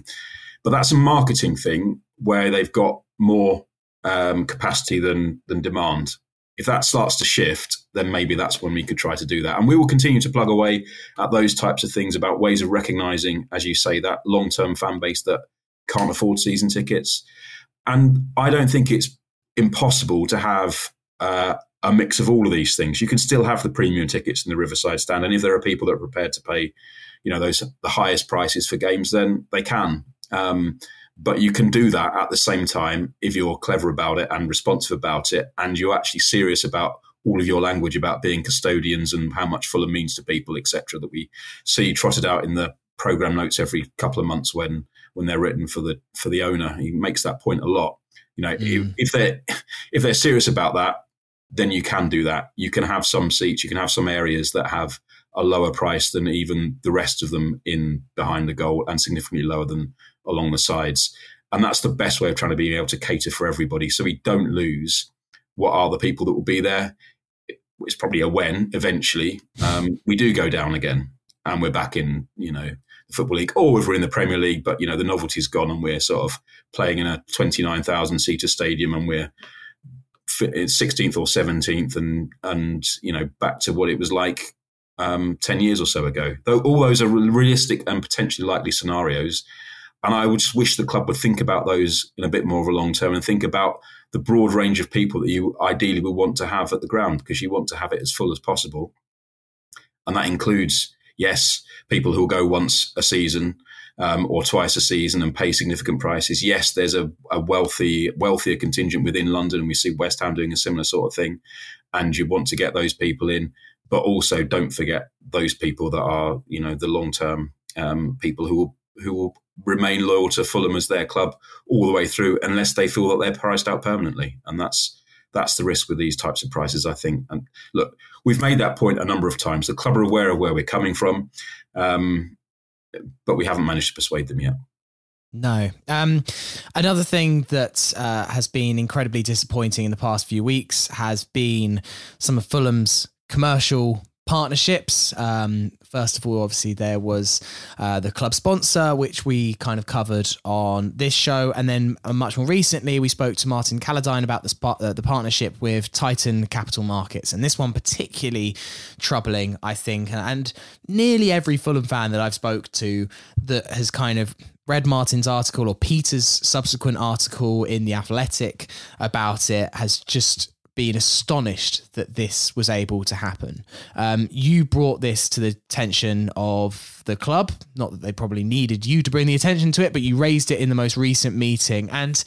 but that's a marketing thing where they've got more um, capacity than than demand. If that starts to shift, then maybe that's when we could try to do that. And we will continue to plug away at those types of things about ways of recognizing, as you say, that long term fan base that can't afford season tickets. And I don't think it's impossible to have uh, a mix of all of these things. You can still have the premium tickets in the Riverside stand, and if there are people that are prepared to pay, you know, those the highest prices for games, then they can. Um, but you can do that at the same time if you're clever about it and responsive about it, and you're actually serious about all of your language about being custodians and how much Fulham means to people, etc. That we see trotted out in the program notes every couple of months when when they're written for the for the owner. He makes that point a lot. You know, mm. if, if they're if they're serious about that, then you can do that. You can have some seats, you can have some areas that have a lower price than even the rest of them in behind the goal and significantly lower than along the sides. And that's the best way of trying to be able to cater for everybody so we don't lose what are the people that will be there. It's probably a when eventually um, we do go down again and we're back in, you know, the Football League or if we're in the Premier League, but, you know, the novelty's gone and we're sort of playing in a 29,000 seater stadium and we're 16th or 17th and, and, you know, back to what it was like um, 10 years or so ago. Though all those are realistic and potentially likely scenarios. And I would just wish the club would think about those in a bit more of a long term and think about the broad range of people that you ideally would want to have at the ground because you want to have it as full as possible. And that includes, yes, people who will go once a season um, or twice a season and pay significant prices. Yes, there's a, a, wealthy, wealthier contingent within London, and we see West Ham doing a similar sort of thing. And you want to get those people in, but also don't forget those people that are, you know, the long term um, people who will who will remain loyal to Fulham as their club all the way through, unless they feel that they're priced out permanently. And that's that's the risk with these types of prices, I think. And look, we've made that point a number of times. The club are aware of where we're coming from, um, but we haven't managed to persuade them yet. No. Um, another thing that uh, has been incredibly disappointing in the past few weeks has been some of Fulham's commercial partnerships. Um, first of all, obviously, there was uh, the club sponsor, which we kind of covered on this show. And then uh, much more recently, we spoke to Martin Calladine about the, uh, the partnership with Titan Capital Markets. And this one particularly troubling, I think. And nearly every Fulham fan that I've spoke to that has kind of read Martin's article or Peter's subsequent article in The Athletic about it has just been astonished that this was able to happen. Um, you brought this to the attention of the club. Not that they probably needed you to bring the attention to it, but you raised it in the most recent meeting. And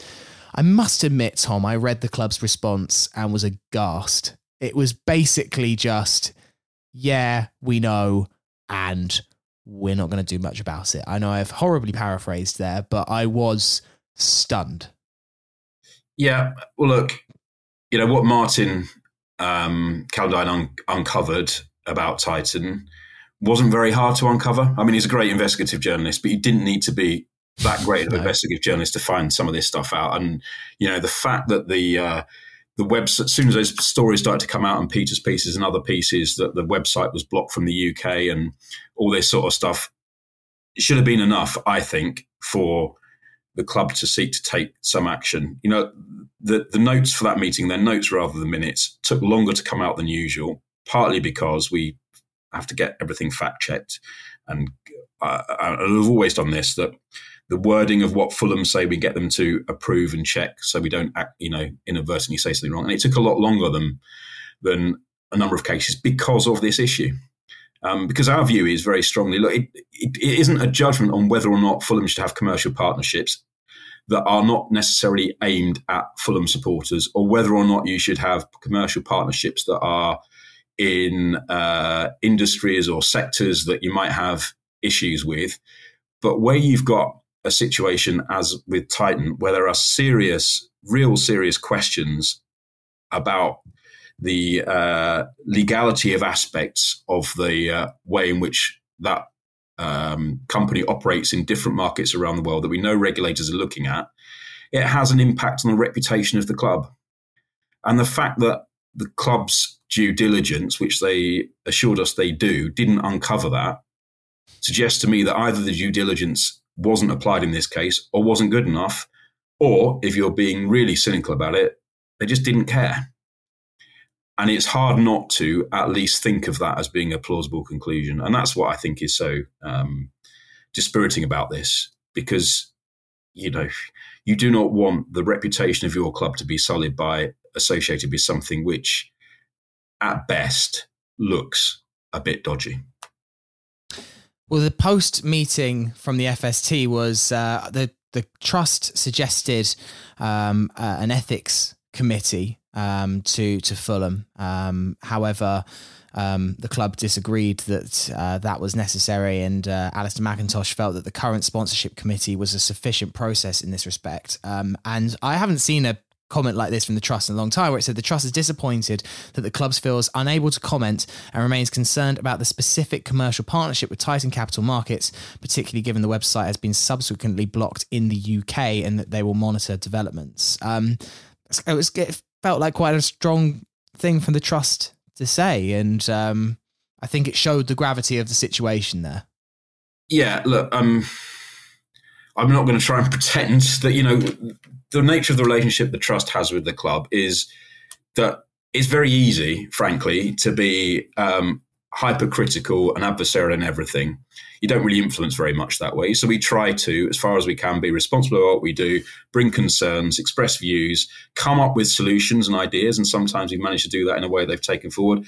I must admit, Tom, I read the club's response and was aghast. It was basically just, yeah, we know, and we're not going to do much about it. I know I've horribly paraphrased there, but I was stunned. Yeah. Well, look, you know what Martin um, Calladine un- uncovered about Titan wasn't very hard to uncover. I mean, he's a great investigative journalist, but he didn't need to be that great of an investigative journalist to find some of this stuff out. And you know, the fact that the uh, the website, as soon as those stories started to come out and Peter's pieces and other pieces, that the website was blocked from the UK and all this sort of stuff, should have been enough, I think, for the club to seek to take some action. You know, the, the notes for that meeting, their notes rather than minutes, took longer to come out than usual, partly because we have to get everything fact checked. And uh, I've always done this that the wording of what Fulham say we get them to approve and check so we don't act, you know, inadvertently say something wrong. And it took a lot longer than than a number of cases because of this issue. Um, because our view is very strongly look, it, it, it isn't a judgment on whether or not Fulham should have commercial partnerships that are not necessarily aimed at Fulham supporters, or whether or not you should have commercial partnerships that are in uh, industries or sectors that you might have issues with. But where you've got a situation as with Titan, where there are serious, real serious questions about the uh, legality of aspects of the uh, way in which that um, company operates in different markets around the world that we know regulators are looking at, it has an impact on the reputation of the club. And the fact that the club's due diligence, which they assured us they do, didn't uncover that, suggests to me that either the due diligence wasn't applied in this case or wasn't good enough, or if you're being really cynical about it, they just didn't care. And it's hard not to at least think of that as being a plausible conclusion. And that's what I think is so um, dispiriting about this, because, you know, you do not want the reputation of your club to be sullied by associated with something which, at best, looks a bit dodgy. Well, the post meeting from the FST was uh, the the trust suggested um, uh, an ethics committee um, to to Fulham. Um, however, um, the club disagreed that uh, that was necessary, and uh, Alistair Mackintosh felt that the current sponsorship committee was a sufficient process in this respect. Um, and I haven't seen a comment like this from the trust in a long time where it said the trust is disappointed that the club feels unable to comment and remains concerned about the specific commercial partnership with Titan Capital Markets, particularly given the website has been subsequently blocked in the UK and that they will monitor developments. Um, it was felt like quite a strong thing from the trust to say, and um, I think it showed the gravity of the situation there. Yeah, look, um, I'm not going to try and pretend that you know the nature of the relationship the trust has with the club is that it's very easy, frankly, to be um, hypercritical and adversarial in everything. You don't really influence very much that way. So we try to, as far as we can, be responsible about what we do, bring concerns, express views, come up with solutions and ideas. And sometimes we manage to do that in a way they've taken forward.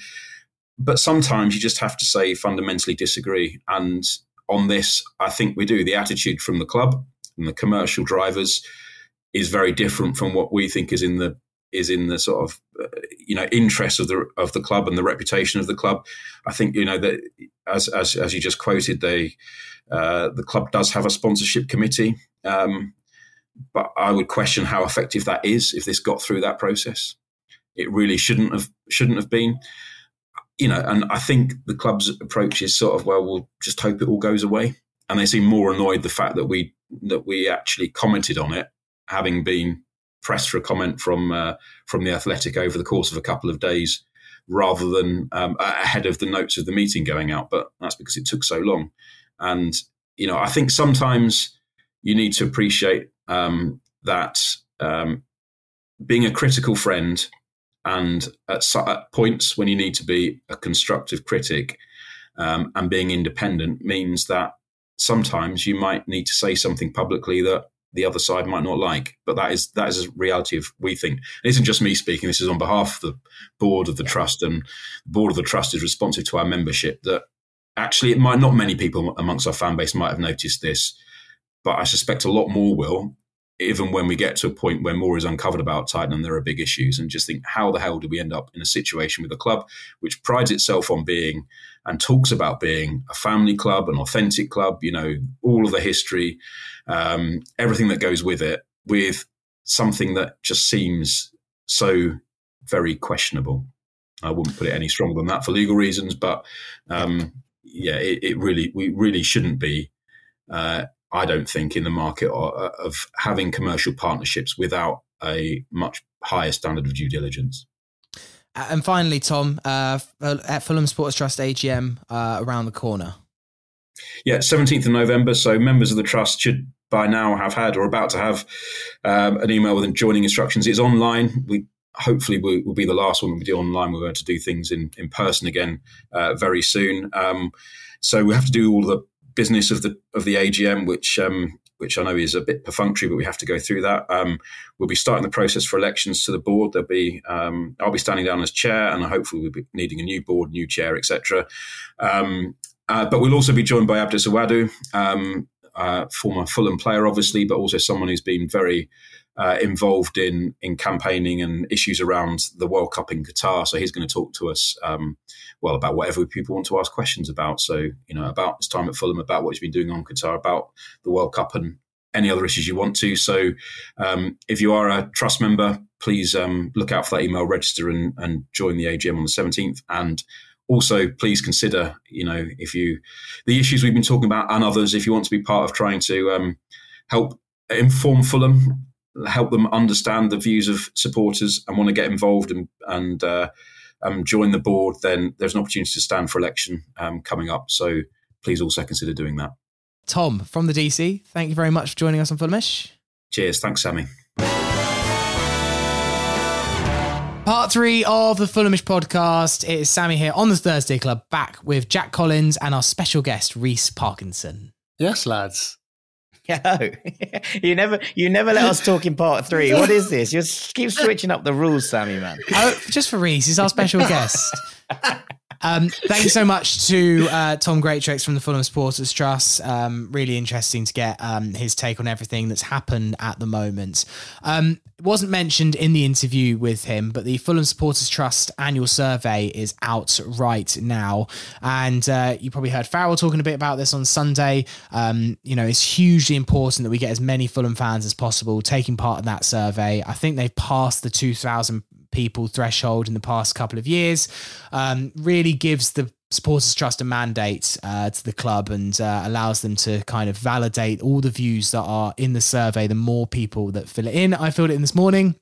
But sometimes you just have to say fundamentally disagree. And on this, I think we do. The attitude from the club and the commercial drivers is very different from what we think is in the is in the sort of uh, you know interest of the of the club and the reputation of the club. I think you know that as as, as you just quoted, they uh, the club does have a sponsorship committee, um, but I would question how effective that is if this got through that process. It really shouldn't have shouldn't have been. You know, and I think the club's approach is sort of well, we'll just hope it all goes away, and they seem more annoyed the fact that we that we actually commented on it, having been pressed for a comment from uh, from the Athletic over the course of a couple of days, rather than um, ahead of the notes of the meeting going out. But that's because it took so long. And you know, I think sometimes you need to appreciate um, that um, being a critical friend and at, at, points when you need to be a constructive critic um, and being independent means that sometimes you might need to say something publicly that the other side might not like. But that is that is a reality of we think. It isn't just me speaking. This is on behalf of the board of the trust, and the board of the trust is responsive to our membership. That actually, it might not many people amongst our fan base might have noticed this, but I suspect a lot more will. Even when we get to a point where more is uncovered about Titan and there are big issues, and just think, how the hell did we end up in a situation with a club which prides itself on being and talks about being a family club, an authentic club, you know, all of the history, um, everything that goes with it, with something that just seems so very questionable. I wouldn't put it any stronger than that for legal reasons, but um, yeah, it, it, really we really shouldn't be. Uh, I don't think in the market of, of having commercial partnerships without a much higher standard of due diligence. And finally, Tom, uh, at Fulham Sports Trust AGM uh, around the corner. Yeah, 17th of November. So members of the trust should by now have had or about to have um, an email with joining instructions. It's online. We hopefully will, will be the last one we do online. We're going to do things in, in person again uh, very soon. Um, so we have to do all the business of the of the AGM, which um, which I know is a bit perfunctory, but we have to go through that. Um, we'll be starting the process for elections to the board. There'll be um, I'll be standing down as chair, and hopefully we'll be needing a new board, new chair, etc. Um, uh, but we'll also be joined by Abdeslam Ouaddou, um, uh, former Fulham player, obviously, but also someone who's been very uh, involved in in campaigning and issues around the World Cup in Qatar. So he's going to talk to us, um, well, about whatever people want to ask questions about. So you know, about his time at Fulham, about what he's been doing on Qatar, about the World Cup, and any other issues you want to. So um, if you are a trust member, please um, look out for that email, register, and, and join the AGM on the seventeenth. And also please consider you know if you the issues we've been talking about and others if you want to be part of trying to um, help inform fulham help them understand the views of supporters and want to get involved and and uh, um, join the board, then there's an opportunity to stand for election um, coming up. So please also consider doing that. Tom from the DC, thank you very much for joining us on Fulhamish. Cheers. Thanks, Sammy. Part three of the Fulhamish podcast. It is Sammy here on the Thursday Club, back with Jack Collins and our special guest, Reece Parkinson. Yes, lads. Hello. you never you never let us talk in part three. What is this? You keep switching up the rules, Sammy man. Oh, just for Reece, he's our special guest. Um, thank you so much to uh, Tom Greatrex from the Fulham Supporters Trust. Um, really interesting to get um, his take on everything that's happened at the moment. Um, it wasn't mentioned in the interview with him, but the Fulham Supporters Trust annual survey is out right now. And uh, you probably heard Farrell talking a bit about this on Sunday. Um, you know, it's hugely important that we get as many Fulham fans as possible taking part in that survey. I think they've passed the 2,000 people threshold in the past couple of years. Um, really gives the supporters trust a mandate uh, to the club and uh, allows them to kind of validate all the views that are in the survey. The more people that fill it in, I filled it in this morning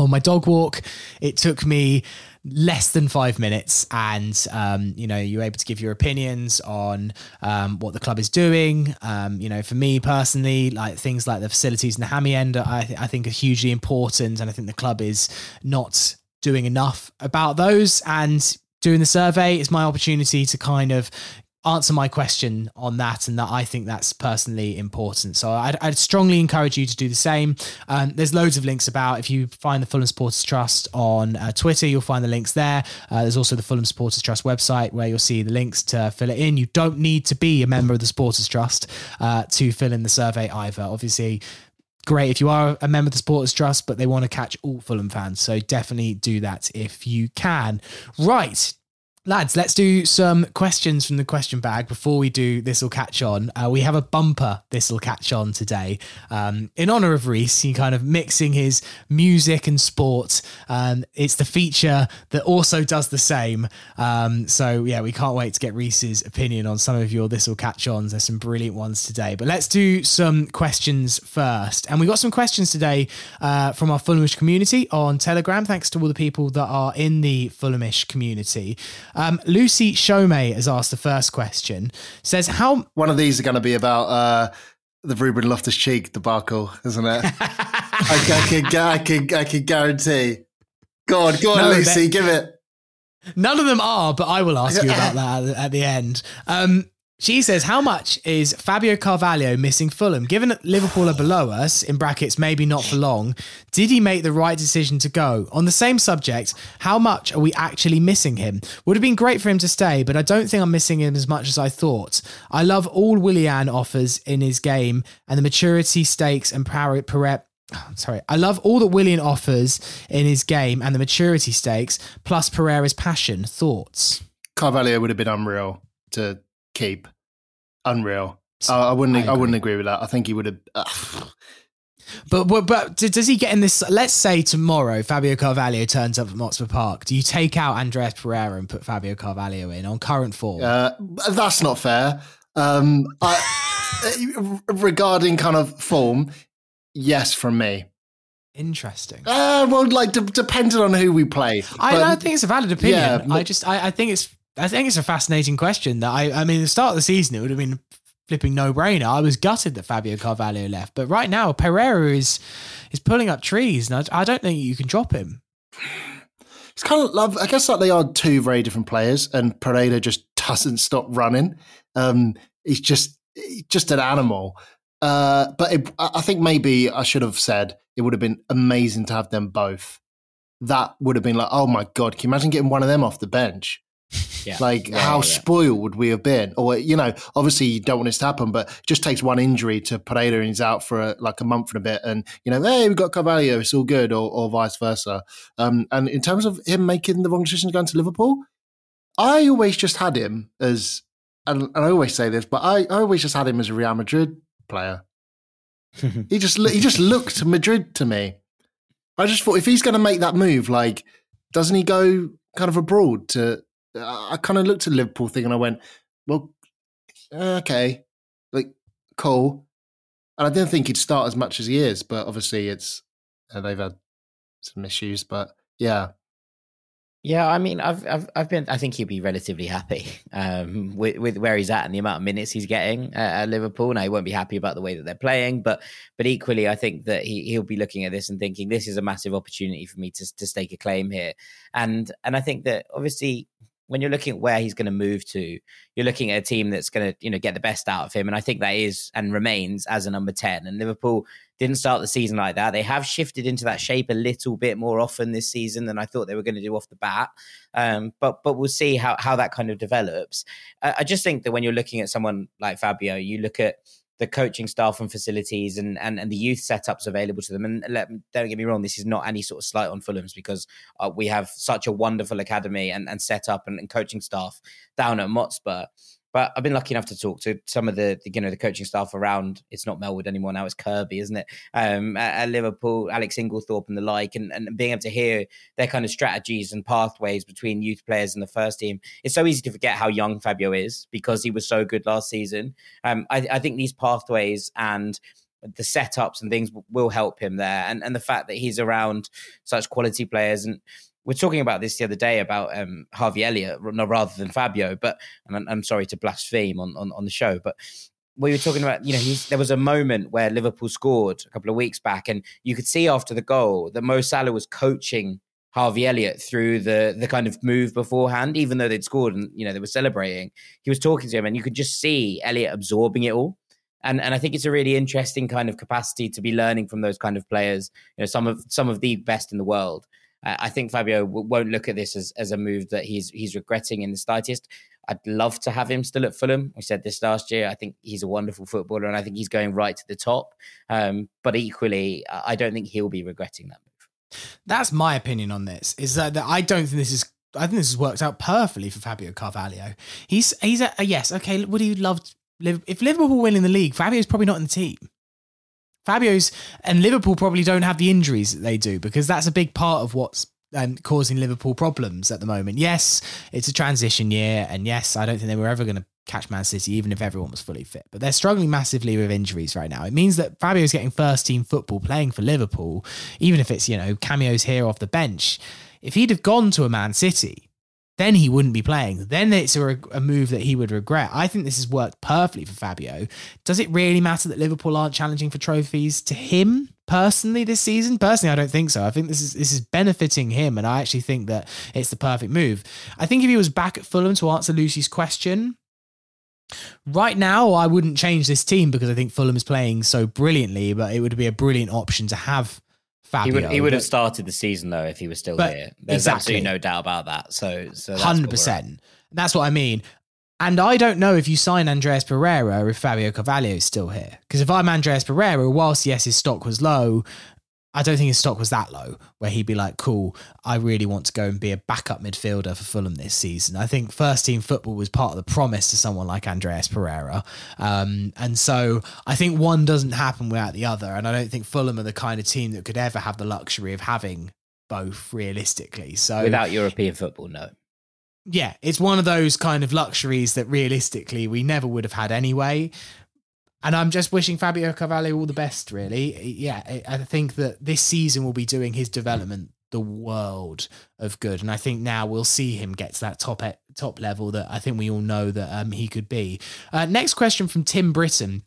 on my dog walk. It took me less than five minutes and um, you know you're able to give your opinions on um, what the club is doing um, you know for me personally like things like the facilities and the hammy end I, th- I think are hugely important and i think the club is not doing enough about those and doing the survey is my opportunity to kind of answer my question on that and that I think that's personally important. So I'd, I'd strongly encourage you to do the same. Um, there's loads of links about. If you find the Fulham Supporters Trust on uh, Twitter, you'll find the links there. Uh, there's also the Fulham Supporters Trust website where you'll see the links to fill it in. You don't need to be a member of the Supporters Trust uh, to fill in the survey either. Obviously, great if you are a member of the Supporters Trust, but they want to catch all Fulham fans. So definitely do that if you can. Right. Lads, let's do some questions from the question bag before we do This'll Catch On. Uh, we have a bumper This'll Catch On today. Um, in honour of Reece, he kind of mixing his music and sport. Um, it's the feature that also does the same. Um, so, yeah, we can't wait to get Reece's opinion on some of your This'll Catch Ons. There's some brilliant ones today. But let's do some questions first. And we got some questions today uh, from our Fulhamish community on Telegram. Thanks to all the people that are in the Fulhamish community. Um, Lucy Shomei has asked the first question. Says how One of these are going to be about uh, the Ruben Loftus Cheek debacle, isn't it? I, I, can, I, can, I can guarantee. Go on, go on, No, Lucy, give it. None of them are, but I will ask you about that at the, at the end. Um, she says, How much is Fabio Carvalho missing Fulham? Given that Liverpool are below us, in brackets, maybe not for long, did he make the right decision to go? On the same subject, how much are we actually missing him? Would have been great for him to stay, but I don't think I'm missing him as much as I thought. I love all Willian offers in his game and the maturity stakes and power. Pere- Sorry, I love all that Willian offers in his game and the maturity stakes, plus Pereira's passion. Thoughts? Carvalho would have been unreal to keep. Unreal. I, I wouldn't. I I, agree. wouldn't agree with that. I think he would have. Uh, But, but but does he get in this? Let's say tomorrow Fabio Carvalho turns up at Motspur Park. Do you take out Andreas Pereira and put Fabio Carvalho in on current form? uh, that's not fair. Um, I, regarding kind of form, yes, from me. Interesting. Uh, well, like de- depending on who we play. I, But- I think it's a valid opinion. Yeah, I just I, I think it's I think it's a fascinating question. That I I mean, the start of the season it would have been flipping no brainer. I was gutted that Fabio Carvalho left, but right now Pereira is is pulling up trees, and I, I don't think you can drop him. It's kind of love. I guess like they are two very different players, and Pereira just doesn't stop running. Um, he's just just an animal. Uh, but it, I think maybe I should have said it would have been amazing to have them both. That would have been like, oh my god! Can you imagine getting one of them off the bench? Yeah. Like Yeah, how yeah. spoiled would we have been? Or you know, obviously you don't want this to happen, but it just takes one injury to Pereira and he's out for a, like a month and a bit, and you know, hey, we've got Carvalho, it's all good, or, or vice versa. Um, and in terms of him making the wrong decision going to Liverpool, I always just had him as, and, and I always say this, but I, I always just had him as a Real Madrid player. he just he just looked Madrid to me. I just thought if he's going to make that move, like, doesn't he go kind of abroad to? I kind of looked at Liverpool thing and I went, well, okay, like cool. And I didn't think he'd start as much as he is, but obviously it's Uh, they've had some issues, but yeah, Yeah, I mean, I've, I've, I've been. I think he'd be relatively happy um, with with where he's at and the amount of minutes he's getting at, at Liverpool. Now he won't be happy about the way that they're playing, but but equally, I think that he he'll be looking at this and thinking this is a massive opportunity for me to to stake a claim here. And and I think that obviously when you're looking at where he's going to move to, you're looking at a team that's going to, you know, get the best out of him. And I think that is and remains as a number 10. And Liverpool didn't start the season like that. They have shifted into that shape a little bit more often this season than I thought they were going to do off the bat. Um, but but we'll see how, how that kind of develops. I, I just think that when you're looking at someone like Fabio, you look at the coaching staff and facilities and, and, and the youth setups available to them. And let, don't get me wrong, this is not any sort of slight on Fulham's because uh, we have such a wonderful academy and, and setup and, and coaching staff down at Motspur. But I've been lucky enough to talk to some of the, the, you know the coaching staff around. It's not Melwood anymore now; it's Kirkby, isn't it? Um, at, at, Liverpool, Alex Inglethorpe and the like, and, and being able to hear their kind of strategies and pathways between youth players and the first team. It's so easy to forget how young Fabio is because he was so good last season. Um, I, I think these pathways and the setups and things will help him there, and and the fact that he's around such quality players and we're talking about this the other day about um, Harvey Elliott rather than Fabio, but I'm, I'm sorry to blaspheme on, on, on the show, but we were talking about, you know, there was a moment where Liverpool scored a couple of weeks back, and you could see after the goal that Mo Salah was coaching Harvey Elliott through the the kind of move beforehand, even though they'd scored and you know they were celebrating. He was talking to him, and you could just see Elliott absorbing it all. And and I think it's a really interesting kind of capacity to be learning from those kind of players. You know, some of some of the best in the world. I think Fabio won't look at this as, as a move that he's he's regretting in the slightest. I'd love to have him still at Fulham. We said this last year. I think he's a wonderful footballer, and I think he's going right to the top. Um, but equally, I don't think he'll be regretting that move. That's my opinion on this. Is that, that I don't think this is. I think this has worked out perfectly for Fabio Carvalho. He's he's a, a yes. Okay, would he love if Liverpool win in the league? Fabio's probably not in the team. Fabio's and Liverpool probably don't have the injuries that they do because that's a big part of what's um, causing Liverpool problems at the moment. Yes, it's a transition year, and yes, I don't think they were ever going to catch Man City, even if everyone was fully fit. But they're struggling massively with injuries right now. It means that Fabio's getting first team football playing for Liverpool, even if it's, you know, cameos here off the bench. If he'd have gone to a Man City, then he wouldn't be playing. Then it's a, a, move that he would regret. I think this has worked perfectly for Fabio. Does it really matter that Liverpool aren't challenging for trophies to him personally this season? Personally, I don't think so. I think this is this is benefiting him, and I actually think that it's the perfect move. I think if he was back at Fulham to answer Lucy's question. Right now, I wouldn't change this team because I think Fulham is playing so brilliantly, but it would be a brilliant option to have Fabio. He would, he would have started the season though if he was still here. There's exactly. absolutely no doubt about that. So, so hundred percent. That's what I mean. And I don't know if you sign Andreas Pereira if Fabio Carvalho is still here. Because if I'm Andreas Pereira, whilst yes, his stock was low, I don't think his stock was that low where he'd be like, cool, I really want to go and be a backup midfielder for Fulham this season. I think first team football was part of the promise to someone like Andreas Pereira. Um, and so I think one doesn't happen without the other. And I don't think Fulham are the kind of team that could ever have the luxury of having both realistically. So without European football, no. Yeah, it's one of those kind of luxuries that realistically we never would have had anyway. And I'm just wishing Fabio Carvalho all the best, really. Yeah, I think that this season will be doing his development the world of good. And I think now we'll see him get to that top top level that I think we all know that um, he could be. Uh, next question from Tim Britton.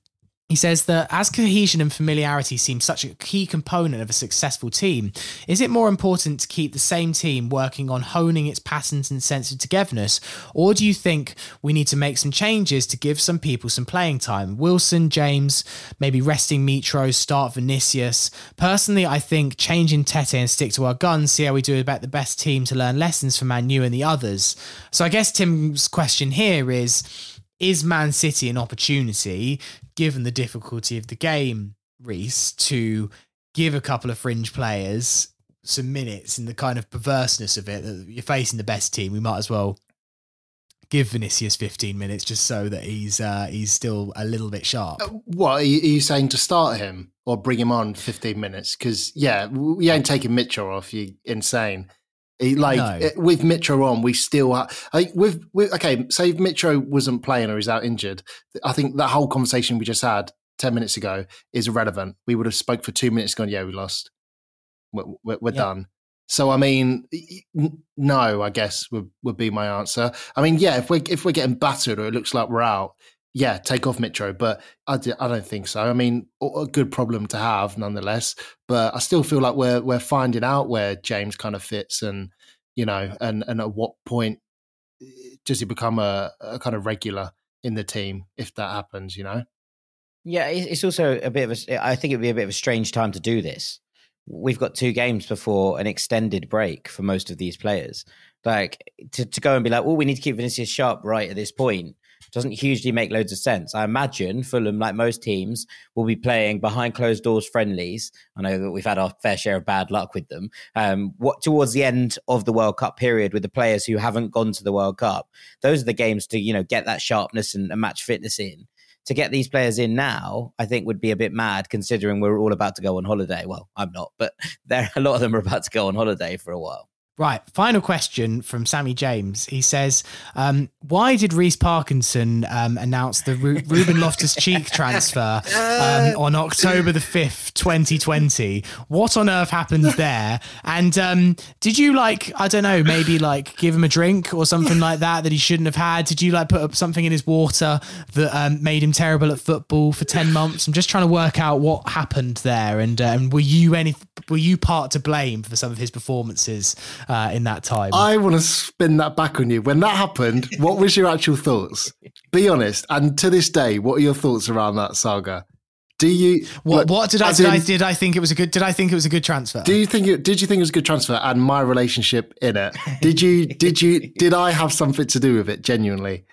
He says that as cohesion and familiarity seem such a key component of a successful team, is it more important to keep the same team working on honing its patterns and sense of togetherness, or do you think we need to make some changes to give some people some playing time? Wilson, James, maybe resting Mitro, start Vinicius. Personally, I think changing Tete and stick to our guns, see how we do about the best team to learn lessons from Man U and the others. So I guess Tim's question here is is Man City an opportunity given the difficulty of the game, Reece, to give a couple of fringe players some minutes and the kind of perverseness of it that you're facing the best team, we might as well give Vinicius 15 minutes just so that he's uh, he's still a little bit sharp. Uh, what are you, are you, saying to start him or bring him on 15 minutes? Because yeah, we ain't taking Mitchell off. You insane. He, like no. Eh, with Mitro on, we still have, like with, with okay. Say if Mitro wasn't playing or he's out injured, I think that whole conversation we just had ten minutes ago is irrelevant. We would have spoke for two minutes, gone, yeah, we lost. We're, we're, we're done. So I mean, no, I guess would would be my answer. I mean, yeah, if we're if we're getting battered or it looks like we're out, yeah, take off Mitro. But I, I don't think so. I mean, a good problem to have nonetheless. But I still feel like we're we're finding out where James kind of fits, and you know, and and at what point eh, does he become a, a kind of regular in the team if that happens? You know. Yeah, it's also a bit of a. I think it'd be a bit of a strange time to do this we've got two games before an extended break for most of these players. Like to, to go and be like, oh, we need to keep Vinicius sharp right at this point doesn't hugely make loads of sense. I imagine Fulham, like most teams, will be playing behind closed doors friendlies. I know that we've had our fair share of bad luck with them. Um, what towards the end of the World Cup period with the players who haven't gone to the World Cup, those are the games to you know get that sharpness and, and match fitness in to get these players in now, I think would be a bit mad considering we're all about to go on holiday. Well, I'm not, but there a lot of them are about to go on holiday for a while. Right. Final question from Sammy James. He says, um, "Why did Reece Parkinson um, announce the Ru- Ruben Loftus Cheek transfer um, on October the fifth, twenty twenty? What on earth happened there? And um, did you like, I don't know, maybe like give him a drink or something like that that he shouldn't have had? Did you like put up something in his water that um, made him terrible at football for ten months? I'm just trying to work out what happened there. And um, were you any, were you part to blame for some of his performances?" Uh, in that time. I want to spin that back on you. When that happened, what was your actual thoughts? Be honest. And to this day, what are your thoughts around that saga? Do you what? What did I did? In, I did I think it was a good? Did I think it was a good transfer? Do you think it? Did you think it was a good transfer? And my relationship in it. Did you? did you? Did I have something to do with it? Genuinely.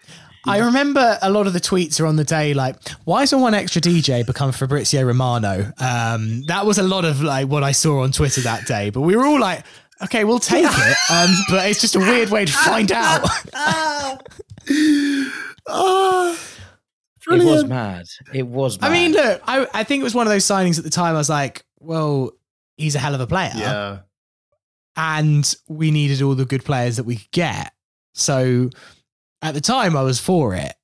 I remember a lot of the tweets are on the day like, why has 1Xtra DJ become Fabrizio Romano? Um, that was a lot of like what I saw on Twitter that day. But we were all like, okay, we'll take it. Um, but it's just a weird way to find out. oh, it was mad. It was mad. I mean, look, I, I think it was one of those signings at the time. I was like, well, he's a hell of a player. Yeah. And we needed all the good players that we could get. So at the time, I was for it.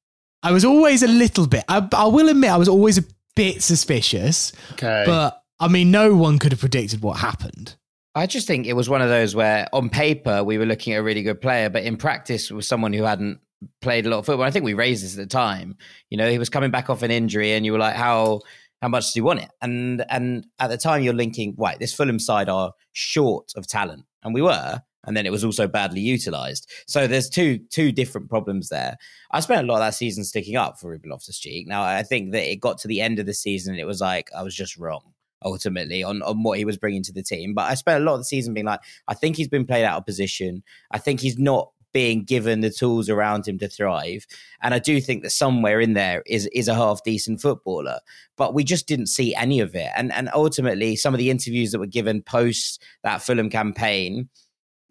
I was always a little bit, I, I will admit, I was always a bit suspicious. Okay. But I mean, no one could have predicted what happened. I just think it was one of those where on paper we were looking at a really good player, but in practice was someone who hadn't played a lot of football. I think we raised this at the time. You know, he was coming back off an injury, and you were like, "How how much do you want it?" And and at the time, you're linking, right, this Fulham side are short of talent, and we were. And then it was also badly utilized. So there's two two different problems there. I spent a lot of that season sticking up for Ruben Loftus Cheek. Now I think that it got to the end of the season, and it was like I was just wrong ultimately on, on what he was bringing to the team. But I spent a lot of the season being like, I think he's been played out of position. I think he's not being given the tools around him to thrive. And I do think that somewhere in there is is a half decent footballer. But we just didn't see any of it. And and ultimately some of the interviews that were given post that Fulham campaign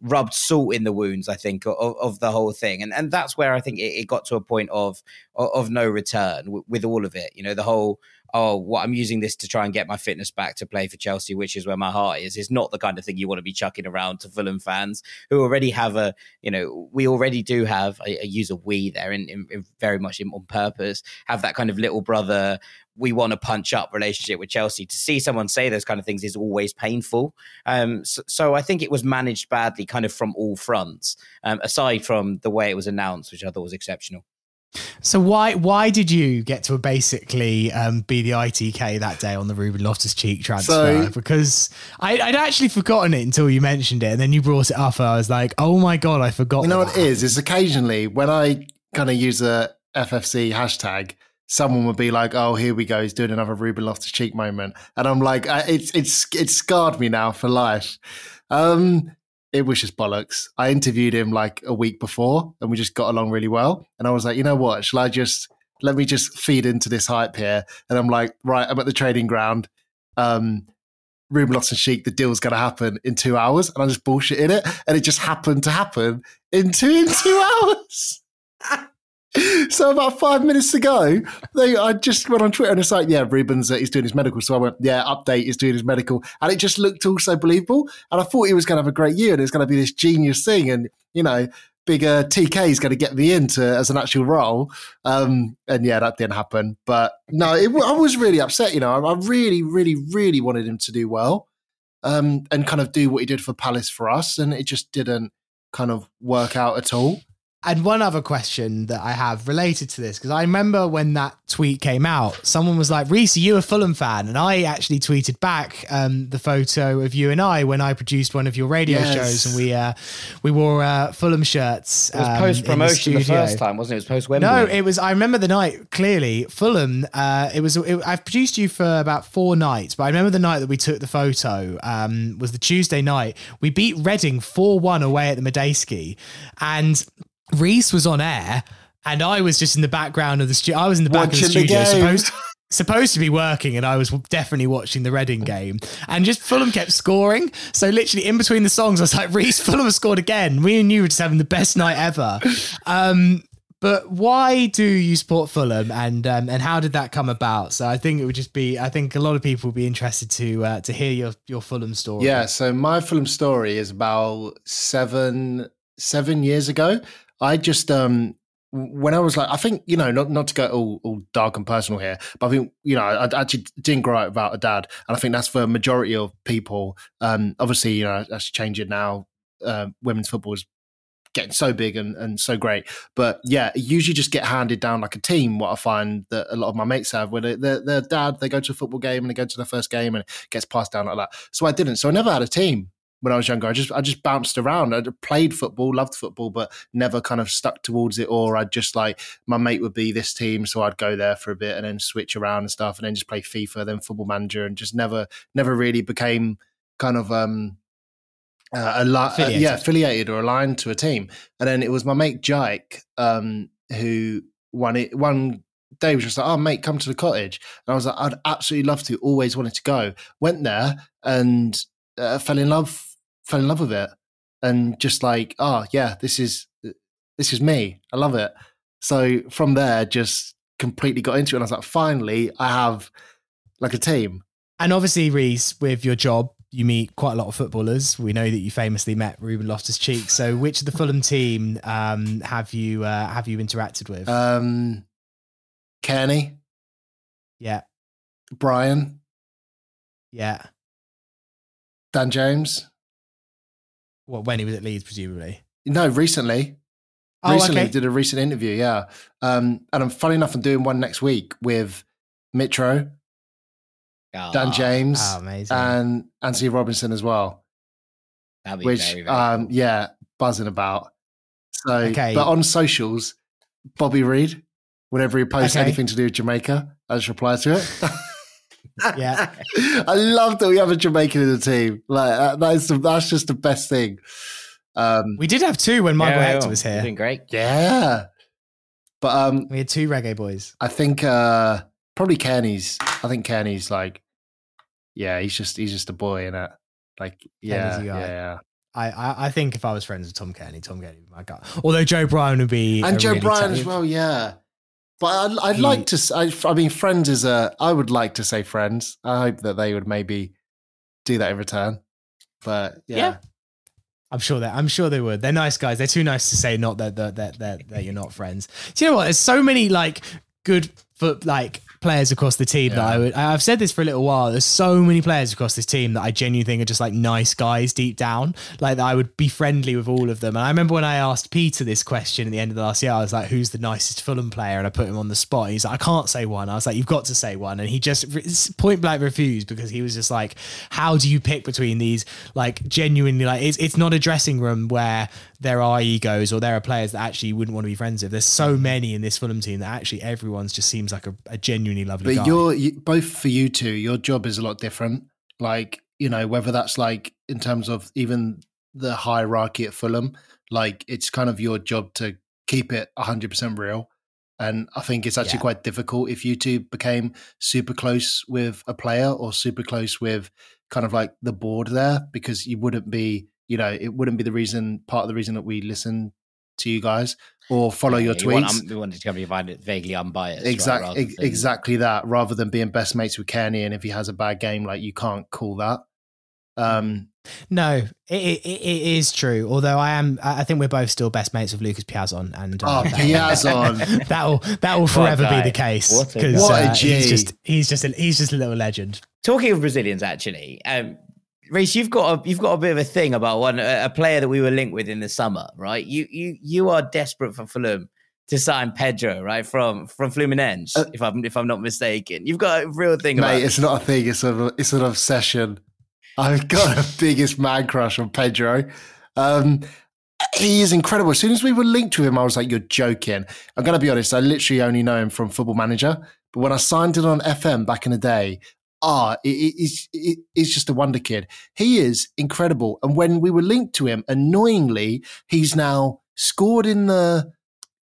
rubbed salt in the wounds, I think, of, of the whole thing. And and that's where I think it, it got to a point of of, no return with all of it. You know, the whole oh, what I'm using this to try and get my fitness back to play for Chelsea, which is where my heart is, is not the kind of thing you want to be chucking around to Fulham fans who already have a, you know, we already do have, a use of we there in, in, in very much in, on purpose, have that kind of little brother, we want to punch up relationship with Chelsea. To see someone say those kind of things is always painful. Um, so, so, I think it was managed badly, kind of from all fronts, um, aside from the way it was announced, which I thought was exceptional. So why why did you get to basically um, be the ITK that day on the Ruben Loftus Cheek transfer? So, because I, would actually forgotten it until you mentioned it, and then you brought it up, and I was like, oh my god, I forgot. You know what it is? Is occasionally when I kind of use a FFC hashtag, someone would be like, "Oh, here we go, he's doing another Ruben Loftus Cheek moment," and I'm like, "It's it's it's scarred me now for life." Um, it was just bollocks. I interviewed him like a week before and we just got along really well. And I was like, you know what? Shall I just let me just feed into this hype here? And I'm like, right, I'm at the trading ground. Um, Ruben and Cheek, the deal's going to happen in two hours. And I just bullshit in it. And it just happened to happen in two, in two hours so about five minutes ago, they, I just went on Twitter and it's like, yeah, Ruben's uh, he's doing his medical. So I went, yeah, update, he's doing his medical, and it just looked all so believable. And I thought he was going to have a great year and it's going to be this genius thing, and you know, bigger TK is going to get me into as an actual role. Um, and yeah, that didn't happen. But no, it, I was really upset. You know, I really, really, really wanted him to do well. um, and kind of do what he did for Palace for us, and it just didn't kind of work out at all. And one other question that I have related to this, because I remember when that tweet came out, someone was like, Reece, are you a Fulham fan? And I actually tweeted back um, the photo of you and I when I produced one of your radio Yes. shows and we uh, we wore uh, Fulham shirts. It was um, post promotion in the, first time, wasn't it? It was post Wembley. No, it was. I remember the night clearly. Fulham. Uh, it was. It, I've produced you for about four nights, but I remember the night that we took the photo. Um, was the Tuesday night. We beat Reading four one away at the Madejski, and Reece was on air, and I was just in the background of the studio. I was in the back Watching of the the studio, game. supposed. Supposed to be working, and I was definitely watching the Reading game. And just Fulham kept scoring. So literally in between the songs, I was like, "Reece, Fulham scored again." We and you were just having the best night ever. Um, but why do you support Fulham, and um, and how did that come about? So I think it would just be. I think a lot of people would be interested to uh, to hear your your Fulham story. Yeah, so my Fulham story is about seven seven years ago. I just um when I was like, I think you know, not not to go all, all dark and personal here, but I think you know, I, I actually didn't grow up without a dad, and I think that's for a majority of people. Um, obviously, you know, that's changing now. Uh, women's football is getting so big and, and so great, but yeah, usually just get handed down like a team. What I find that a lot of my mates have, where they, their their dad they go to a football game and they go to their first game and it gets passed down like that. So I didn't. So I never had a team when I was younger. I just I just bounced around. I played football, loved football, but never kind of stuck towards it. Or I'd just like my mate would be this team, so I'd go there for a bit and then switch around and stuff, and then just play FIFA, then Football Manager, and just never never really became kind of um uh, a li- uh, Affiliated. yeah affiliated or aligned to a team. And then it was my mate Jake um who one it one day was just like, oh mate, come to the cottage. And I was like, I'd absolutely love to. Always wanted to go. Went there and uh, fell in love. Fell in love with it, and just like, oh yeah, this is this is me. I love it. So from there, just completely got into it. And I was like, finally, I have like a team. And obviously, Reece, with your job, you meet quite a lot of footballers. We know that you famously met Ruben Loftus Cheek. So, which of the Fulham team um, have you uh, have you interacted with? Um, Cairney, yeah, Bryan, yeah. Dan James. What when he was at Leeds, presumably. No, recently. Oh, recently okay. did a recent interview, yeah. Um, and I'm funny enough, I'm doing one next week with Mitro, Ah, Dan James, Oh, amazing. and Antonee Robinson as well. That'd be which very, very um, cool. yeah, buzzing about. So, Okay. but on socials, Bobby Reid, whenever he posts Okay. anything to do with Jamaica, I just reply to it. Yeah. I love that we have a Jamaican in the team. Like uh, that is the, that's just the best thing. Um, we did have two when Michael Yeah, Hector was you're here. Doing great. yeah, but um, We had two reggae boys. I think uh, probably Cairney's. I think Cairney's like, yeah, he's just he's just a boy in it. Like, yeah, yeah, yeah. I, I, I think if I was friends with Tom Cairney, Tom Cairney would be my guy. Although Joe Bryan would be and Joe really Bryan tough- as well. Yeah, but I'd, I'd He- like to. I, I mean, Friends is a. I would like to say Friends. I hope that they would maybe do that in return. But yeah, Yeah. I'm sure that I'm sure they would. They're nice guys. They're too nice to say not that that that that, that you're not friends. Do you know what? There's so many like good foot like players across the team that I would. I've said this for a little while. There's so many players across this team that I genuinely think are just like nice guys deep down. Like that I would be friendly with all of them. And I remember when I asked Peter this question at the end of the last year, I was like, "Who's the nicest Fulham player?" And I put him on the spot. He's like, "I can't say one." I was like, "You've got to say one." And he just point blank refused because he was just like, "How do you pick between these like genuinely like it's it's not a dressing room where there are egos or there are players that actually you wouldn't want to be friends with. There's so mm. many in this Fulham team that actually everyone's just seems like a, a genuinely lovely but guy. you're you, both for you two. Your job is a lot different. Like you know, whether that's like in terms of even the hierarchy at Fulham, like it's kind of your job to keep it 100 percent real. And I think it's actually Yeah. quite difficult if you two became super close with a player or super close with kind of like the board there, because you wouldn't be, you know, it wouldn't be the reason, part of the reason that we listen to you guys or follow Yeah, your you want- tweets. um, we wanted to be find it vaguely unbiased. Exactly, rather ex- than- exactly that. Rather than being best mates with Cairney, and if he has a bad game, like you can't call that. Um, No, it, it, it is true. Although I am, I I think we're both still best mates with Lucas Piazon, and uh, oh, Piazon, that will that will forever be the case What a because. What a uh, he's just he's just a, he's just a little legend. Talking of Brazilians, actually, um, Reece, you've got a you've got a bit of a thing about one a player that we were linked with in the summer, right? You you you are desperate for Fulham to sign Pedro, right from from Fluminense, uh, if I'm if I'm not mistaken. You've got a real thing, mate. It's not a thing. It's a it's an obsession. I've got a biggest man crush on Pedro. Um, he is incredible. As soon as we were linked to him, I was like, "You're joking." I'm going to be honest. I literally only know him from Football Manager, but when I signed it on FM back in the day, ah, it, it, it, it's just a wonder kid. He is incredible. And when we were linked to him, annoyingly, he's now scored in the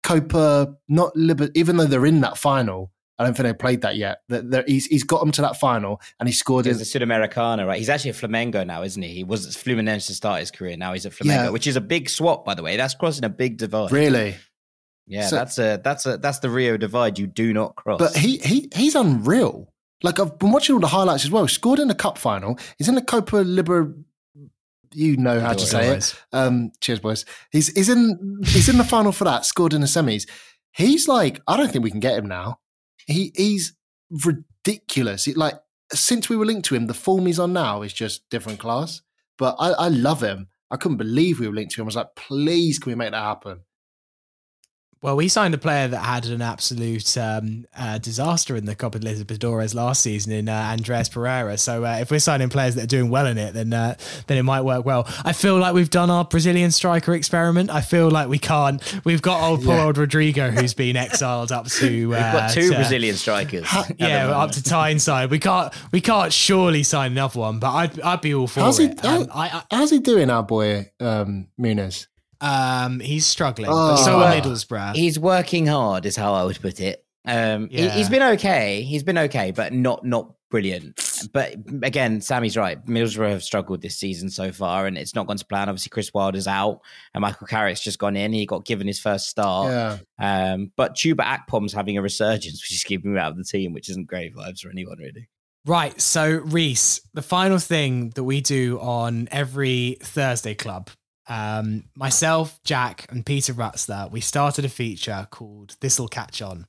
Copa, not Liber, even though they're in that final. I don't think they played that yet. That he's he's got them to that final, and he scored. He's in, the Sudamericana, right? He's actually a Flamengo now, isn't he? He was Fluminense to start his career. Now he's a Flamengo, yeah. which is a big swap, by the way. That's crossing a big divide. Really? Yeah, so, that's a that's a that's the Rio divide you do not cross. But he he he's unreal. Like I've been watching all the highlights as well. Scored in the cup final. He's in the Copa Liber. You know how to say it. Um, cheers, boys. He's he's in he's in the final for that. Scored in the semis. He's like I don't think we can get him now. He he's ridiculous. It, like since we were linked to him, the form he's on now is just different class. But I, I love him. I couldn't believe we were linked to him. I was like, please, can we make that happen? Well, we signed a player that had an absolute um, uh, disaster in the Copa Libertadores last season in uh, Andreas Pereira. So uh, if we're signing players that are doing well in it, then uh, then it might work well. I feel like we've done our Brazilian striker experiment. I feel like we can't. We've got old poor yeah. old Rodrigo who's been exiled up to. we've got uh, two to, Brazilian strikers. yeah, up to Tyneside. We can't. We can't surely sign another one, but I'd I'd be all for how's it. He, um, I, I, how's he doing, our boy um, Muniz? Um, he's struggling. Oh, so are Middlesbrough. He's working hard, is how I would put it. Um, yeah. he, has been okay. He's been okay, but not not brilliant. But again, Sammy's right. Middlesbrough have struggled this season so far, and it's not gone to plan. Obviously, Chris Wilder's out, and Michael Carrick's just gone in. He got given his first start. Yeah. Um, but Chuba Akpom's having a resurgence, which is keeping him out of the team, which isn't great vibes for anyone, really. Right. So, Reece, the final thing that we do on every Thursday club um, myself, Jack, and Peter Rutzler, we started a feature called This'll Catch On.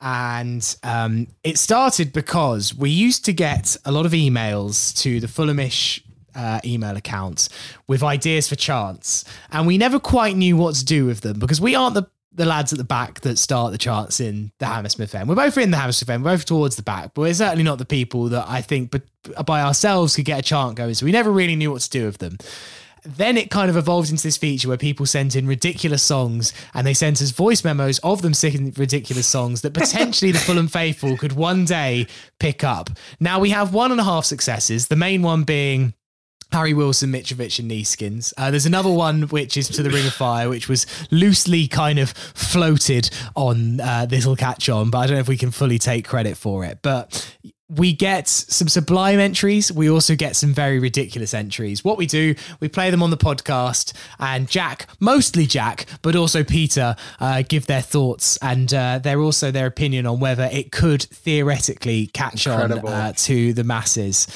And um, it started because we used to get a lot of emails to the Fulhamish uh, email accounts with ideas for chants. And we never quite knew what to do with them because we aren't the the lads at the back that start the charts in the Hammersmith end. We're both in the Hammersmith end, we're both towards the back, but we're certainly not the people that I think but by ourselves could get a chant going. So we never really knew what to do with them then it kind of evolves into this feature where people sent in ridiculous songs and they sent us voice memos of them singing ridiculous songs that potentially the Fulham faithful could one day pick up. Now we have one and a half successes, the main one being Harry Wilson, Mitrovic, and Neeskens. Uh, there's another one which is to the Ring of Fire, which was loosely kind of floated on uh, This'll Catch On, but I don't know if we can fully take credit for it. But we get some sublime entries. We also get some very ridiculous entries. What we do, we play them on the podcast, and Jack, mostly Jack, but also Peter, uh, give their thoughts and uh, they're also their opinion on whether it could theoretically catch Incredible. on uh, to the masses.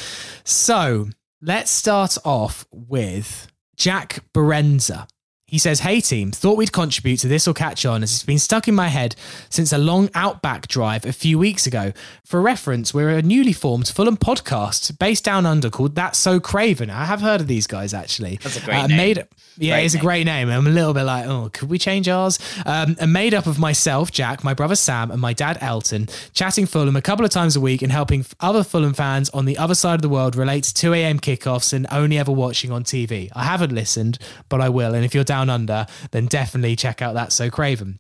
So let's start off with Jack Berenza. He says, Hey team, thought we'd contribute to This'll Catch On as it's been stuck in my head since a long outback drive a few weeks ago. For reference, we're a newly formed Fulham podcast based down under called That's So Craven. I have heard of these guys actually. That's a great uh, name. Made, yeah, great it's name. a great name. I'm a little bit like, oh, could we change ours? Um, and made up of myself, Jack, my brother Sam, and my dad Elton, chatting Fulham a couple of times a week and helping other Fulham fans on the other side of the world relate to 2 a.m. kickoffs and only ever watching on TV. I haven't listened, but I will. And if you're down down under, then definitely check out That So Craven.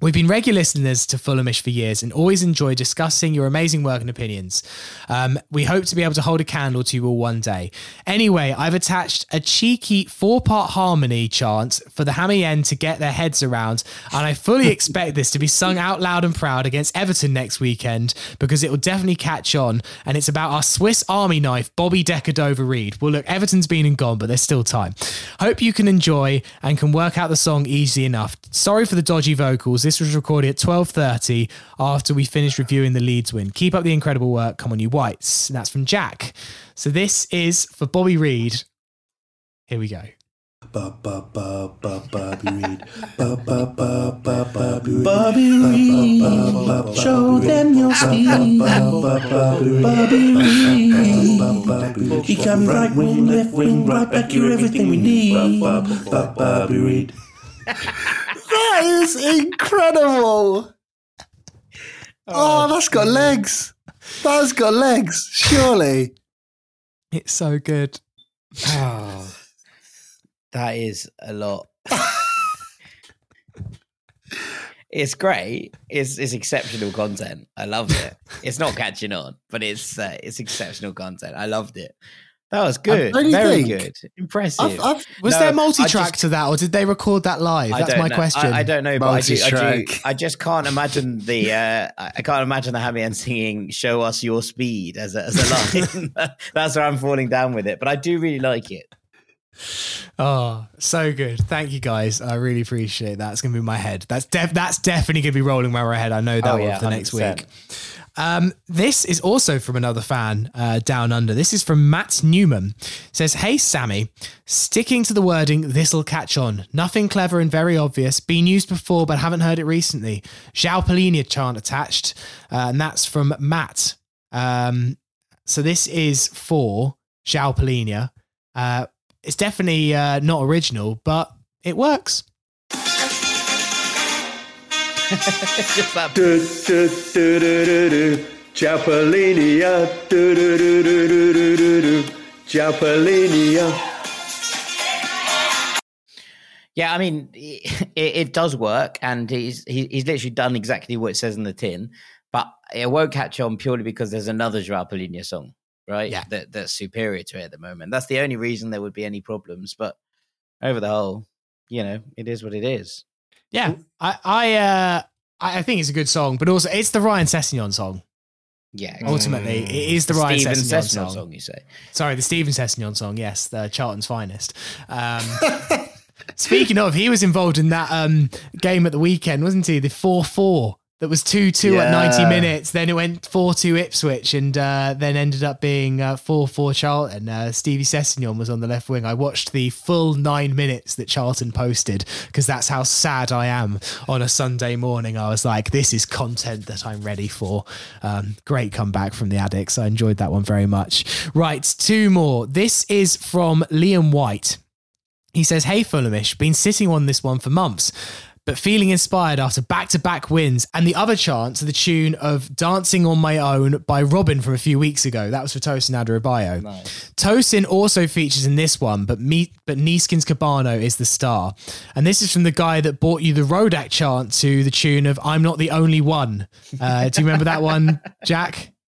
We've been regular listeners to Fulhamish for years and always enjoy discussing your amazing work and opinions. Um, we hope to be able to hold a candle to you all one day. Anyway, I've attached a cheeky four part harmony chant for the Hammy End to get their heads around, and I fully expect this to be sung out loud and proud against Everton next weekend because it will definitely catch on. And it's about our Swiss Army knife, Bobby Decordova-Reid. Well, look, Everton's been and gone, but there's still time. Hope you can enjoy and can work out the song easy enough. Sorry for the dodgy vocals. This was recorded at 12.30 after we finished reviewing the Leeds win. Keep up the incredible work. Come on, you whites. And that's from Jack. So this is for Bobby Reid. Here we go. Bobby Reid. Bobby Reid. Show them your speed. Bobby Reid. He can right wing, left wing, right back. You're everything we need. Bobby Reid. That is incredible. Oh, that's got legs. That's got legs, surely. It's so good. Oh, that is a lot. it's great. It's it's exceptional content. I love it. It's not catching on, but it's uh, it's exceptional content. I loved it. That was good. Very think? good. Impressive. I've, I've, Was No, there multi-track just- to that, or did they record that live? I That's my know. question. I, I don't know, but I, do, I, do. I just can't imagine the. Uh, I can't imagine the Hammy singing "Show Us Your Speed" as a, as a line. That's where I'm falling down with it, but I do really like it. Oh, so good. Thank you guys. I really appreciate that. It's going to be my head. That's def- that's definitely going to be rolling around my head. I know that Oh, one yeah, for the next 100%. week. Um, this is also from another fan uh, down under. This is from Matt Newman. says, "Hey Sammy, sticking to the wording, this'll catch on. Nothing clever and very obvious. Been used before, but haven't heard it recently. João Palhinha chant attached, uh, and that's from Matt. Um, so this is for João Palhinha. Uh, it's definitely uh, not original, but it works. Just that Do, do, do, do, do, do. Japalinia. Do, do, do, do, do, do, do, do. Japalinia. Yeah, I mean, it, it does work, and he's he, he's literally done exactly what it says in the tin. But it won't catch on purely because there's another Joao Palhinha song, right? Yeah. that that's superior to it at the moment. That's the only reason there would be any problems. But over the whole, you know, it is what it is. Yeah, I I uh, I I think it's a good song, but also it's the Ryan Sessegnon song. Yeah, Ultimately, it is the, The Ryan Steven Sessegnon, Sessegnon song. song. You say? Sorry, the Steven Sessegnon song. Yes, the Charlton's finest. Um, speaking of, he was involved in that um, game at the weekend, wasn't he? The four four that was two two at ninety minutes. Then it went four two Ipswich, and uh, then ended up being four four Charlton. Uh, Stevie Sessegnon was on the left wing. I watched the full nine minutes that Charlton posted because that's how sad I am on a Sunday morning. I was like, this is content that I'm ready for. Um, great comeback from the Addicks. I enjoyed that one very much. Right, two more. This is from Liam White. He says, Hey Fulhamish, been sitting on this one for months, but feeling inspired after back to back wins and the other chant to the tune of Dancing on My Own by Robyn from a few weeks ago. That was for Tosin Adarabioyo. Tosin also features in this one, but me, but Neeskens Kebano is the star. And this is from the guy that bought you the Rodak chant to the tune of I'm Not the Only One. Uh, do you remember that one, Jack?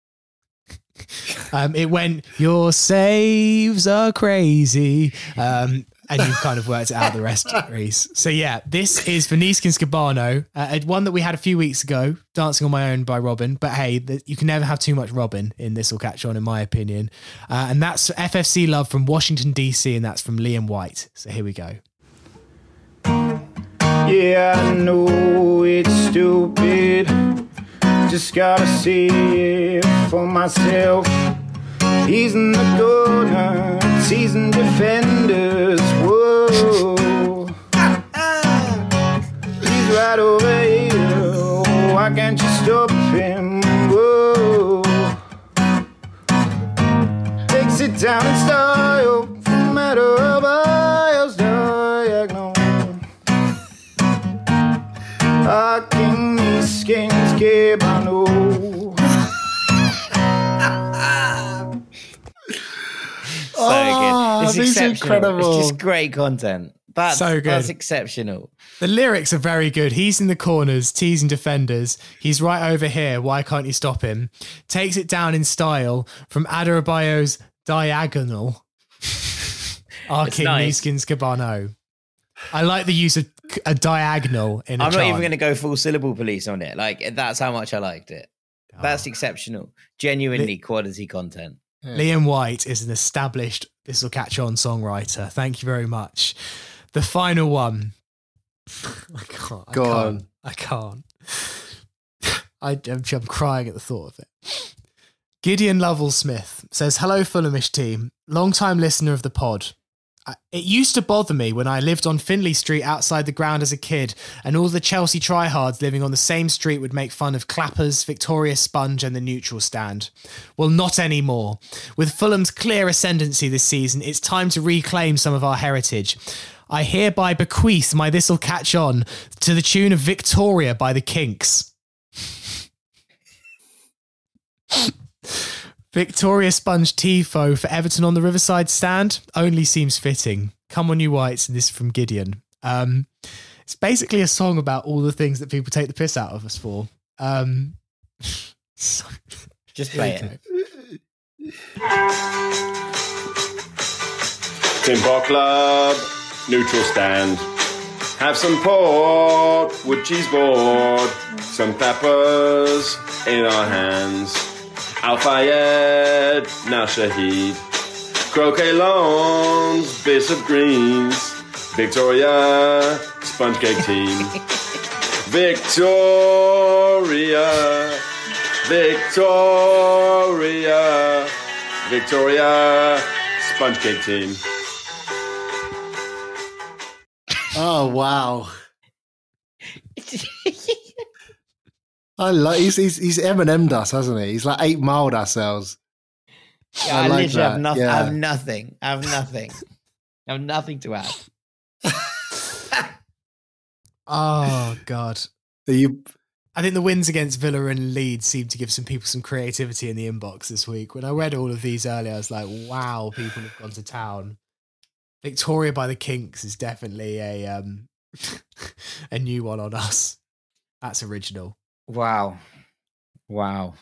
Um, it went, Your saves are crazy. Um, and you've kind of worked it out the rest, Reece. So, yeah, this is for Neeskens Kebano, uh, one that we had a few weeks ago, Dancing on My Own by Robyn. But hey, th- you can never have too much Robyn in This Will Catch On, in my opinion. Uh, and that's FFC Love from Washington, D.C., and that's from Liam White. So, here we go. Yeah, I know it's stupid. Just gotta see it for myself. He's in the corner, teasing defenders. Whoa. He's right over here. Why can't you stop him? Whoa. Takes it down in style, from matter of miles diagonal. I king these skins Kebano. So Oh, ah, good. It's these exceptional. incredible. It's just great content. That's So good. That's exceptional. The lyrics are very good. He's in the corners, teasing defenders. He's right over here. Why can't you stop him? Takes it down in style from Adarabioyo's Diagonal. Our It's King nice. Neeskens Kebano. I like the use of a diagonal in a I'm not even going to go full syllable police on it. Like that's how much I liked it. Ah. That's exceptional. Genuinely quality content. Liam White is an established This Will Catch On songwriter. Thank you very much. The final one. I can't. I Go can't. on. I can't. I, I'm, I'm crying at the thought of it. Gideon Lovell Smith says, Hello, Fulhamish team. Long time listener of the pod. It used to bother me when I lived on Finlay Street outside the ground as a kid, and all the Chelsea tryhards living on the same street would make fun of Clappers, Victoria Sponge, and the neutral stand. Well, not anymore. With Fulham's clear ascendancy this season, it's time to reclaim some of our heritage. I hereby bequeath my This'll Catch On to the tune of Victoria by the Kinks. Victoria Sponge Tifo for Everton on the Riverside stand only seems fitting. Come on, you whites, and this is from Gideon. Um, it's basically a song about all the things that people take the piss out of us for. Um, so- Just play it. Timber Club, neutral stand. Have some pork, wood cheese board, some peppers in our hands. Al Fayed, now Shahid. Croquet lawns, bits of greens. Victoria, sponge cake team. Victoria, Victoria, Victoria, sponge cake team. Oh wow! I like he's he's he's Eminem us, hasn't he? He's like eight miled ourselves. Yeah, I I, like literally have nothing. yeah. I have nothing. I have nothing. I have nothing to add. oh God. Are you I think the wins against Villa and Leeds seem to give some people some creativity in the inbox this week. When I read all of these earlier, I was like, wow, people have gone to town. Victoria by the Kinks is definitely a um a new one on us. That's original. Wow. Wow.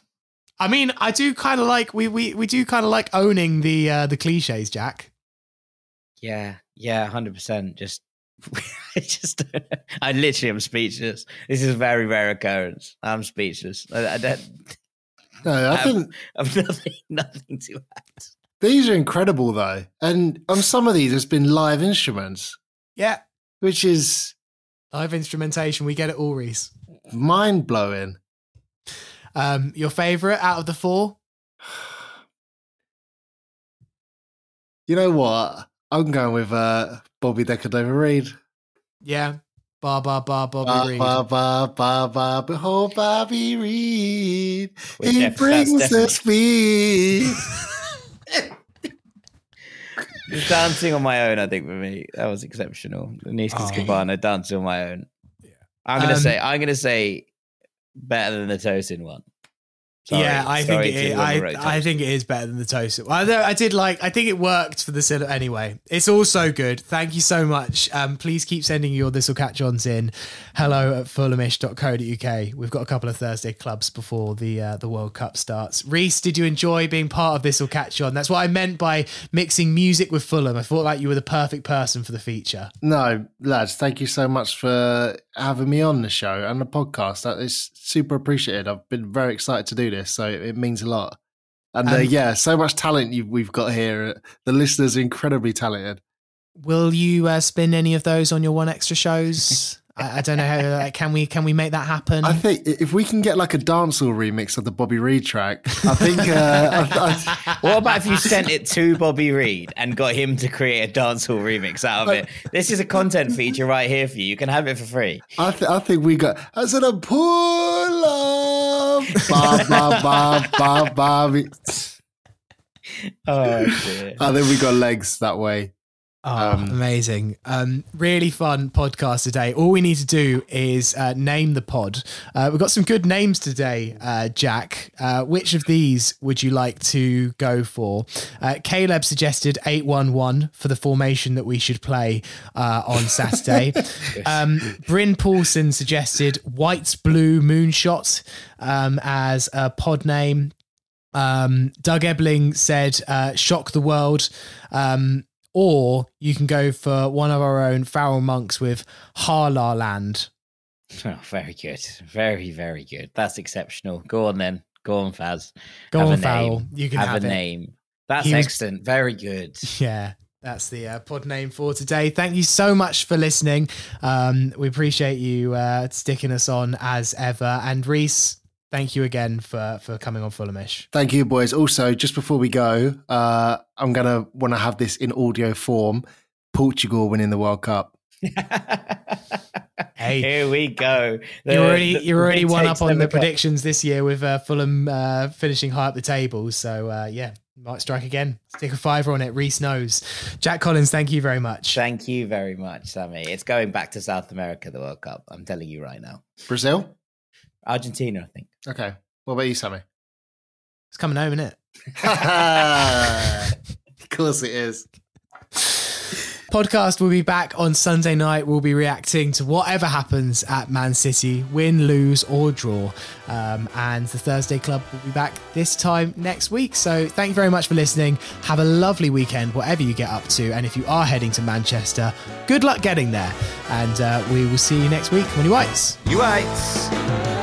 I mean, I do kind of like we we we do kind of like owning the uh the cliches, Jack. Yeah. Yeah. Hundred percent. Just. I just. I literally am speechless. This is a very rare occurrence. I'm speechless. I, I don't. no? I have- think I've nothing. Nothing to add. these are incredible though, and on some of these, there's been live instruments, Yeah. which is Live instrumentation, we get it all, Reece. Mind blowing. Um, your favorite out of the four? You know what? I'm going with uh, Bobby Decordova-Reid. Yeah. Bar bar bar Bobby Ba, Reid. ba, ba, ba, ba, behold Bobby Reid. Well, he def- brings the speed. The dancing on my own, I think, for me, that was exceptional. The Niskas Oh. Kebano dancing on my own. I'm gonna Um, say, I'm gonna say, better than the Tosin one. Sorry, yeah, I think it to is, whoever I, wrote I think it is better than the toast. Well, I, I did like. I think it worked for the cinema anyway. It's all so good. Thank you so much. Um, please keep sending your this will catch ons in. Hello at fulhamish.co.uk. We've got a couple of Thursday clubs before the uh, the World Cup starts. Reece, did you enjoy being part of this will catch on? That's what I meant by mixing music with Fulham. I thought like you were the perfect person for the feature. No, lads, thank you so much for having me on the show and the podcast. That is super appreciated. I've been very excited to do this, so it means a lot. And uh, yeah, so much talent we've got here. The listeners are incredibly talented. Will you uh, spin any of those on your 1Xtra shows? I, I don't know how. Like, can we can we make that happen? I think if we can get like a dancehall remix of the Bobby Reid track, I think. Uh, I, I, What about if you sent it to Bobby Reid and got him to create a dancehall remix out of it? This is a content feature right here for you. You can have it for free. I, th- I think we got. I said a pull up. Ba, ba, ba, ba, ba. Oh dear. I think we got legs that way. Oh, Um, amazing. Um, really fun podcast today. All we need to do is uh, name the pod. Uh, we've got some good names today, uh, Jack. Uh, which of these would you like to go for? Uh, Caleb suggested 811 for the formation that we should play uh, on Saturday. um, Bryn Paulson suggested White's Blue Moonshot um, as a pod name. Um, Doug Ebling said uh, Shock the World. Um, or you can go for one of our own Farrell monks with Haa-La Land. Oh, very good. Very, very good. That's exceptional. Go on then. Go on, Faz. Go Have on, Farrell. You can have, have, a it. name. That's was- excellent. Very good. Yeah, that's the uh, pod name for today. Thank you so much for listening. Um, we appreciate you uh, sticking us on as ever. And Reece, thank you again for for coming on Fulhamish. Thank you, boys. Also, just before we go, uh, I'm gonna want to have this in audio form. Portugal winning the World Cup. Hey, Here we go. The- you're already the- you're already one up on the come. predictions this year with uh, Fulham uh, finishing high up the table. So uh, yeah, might strike again. Stick a fiver on it. Reece knows. Jack Collins, thank you very much. Thank you very much, Sammy. It's going back to South America, the World Cup. I'm telling you right now. Brazil? Argentina, I think. Okay. What about you, Sammy? It's coming home, isn't it? of course it is. Podcast will be back on Sunday night. We'll be reacting to whatever happens at Man City, win, lose, or draw. Um, and the Thursday Club will be back this time next week. So thank you very much for listening. Have a lovely weekend, whatever you get up to. And if you are heading to Manchester, good luck getting there. And uh, we will see you next week. Money Whites. You whites.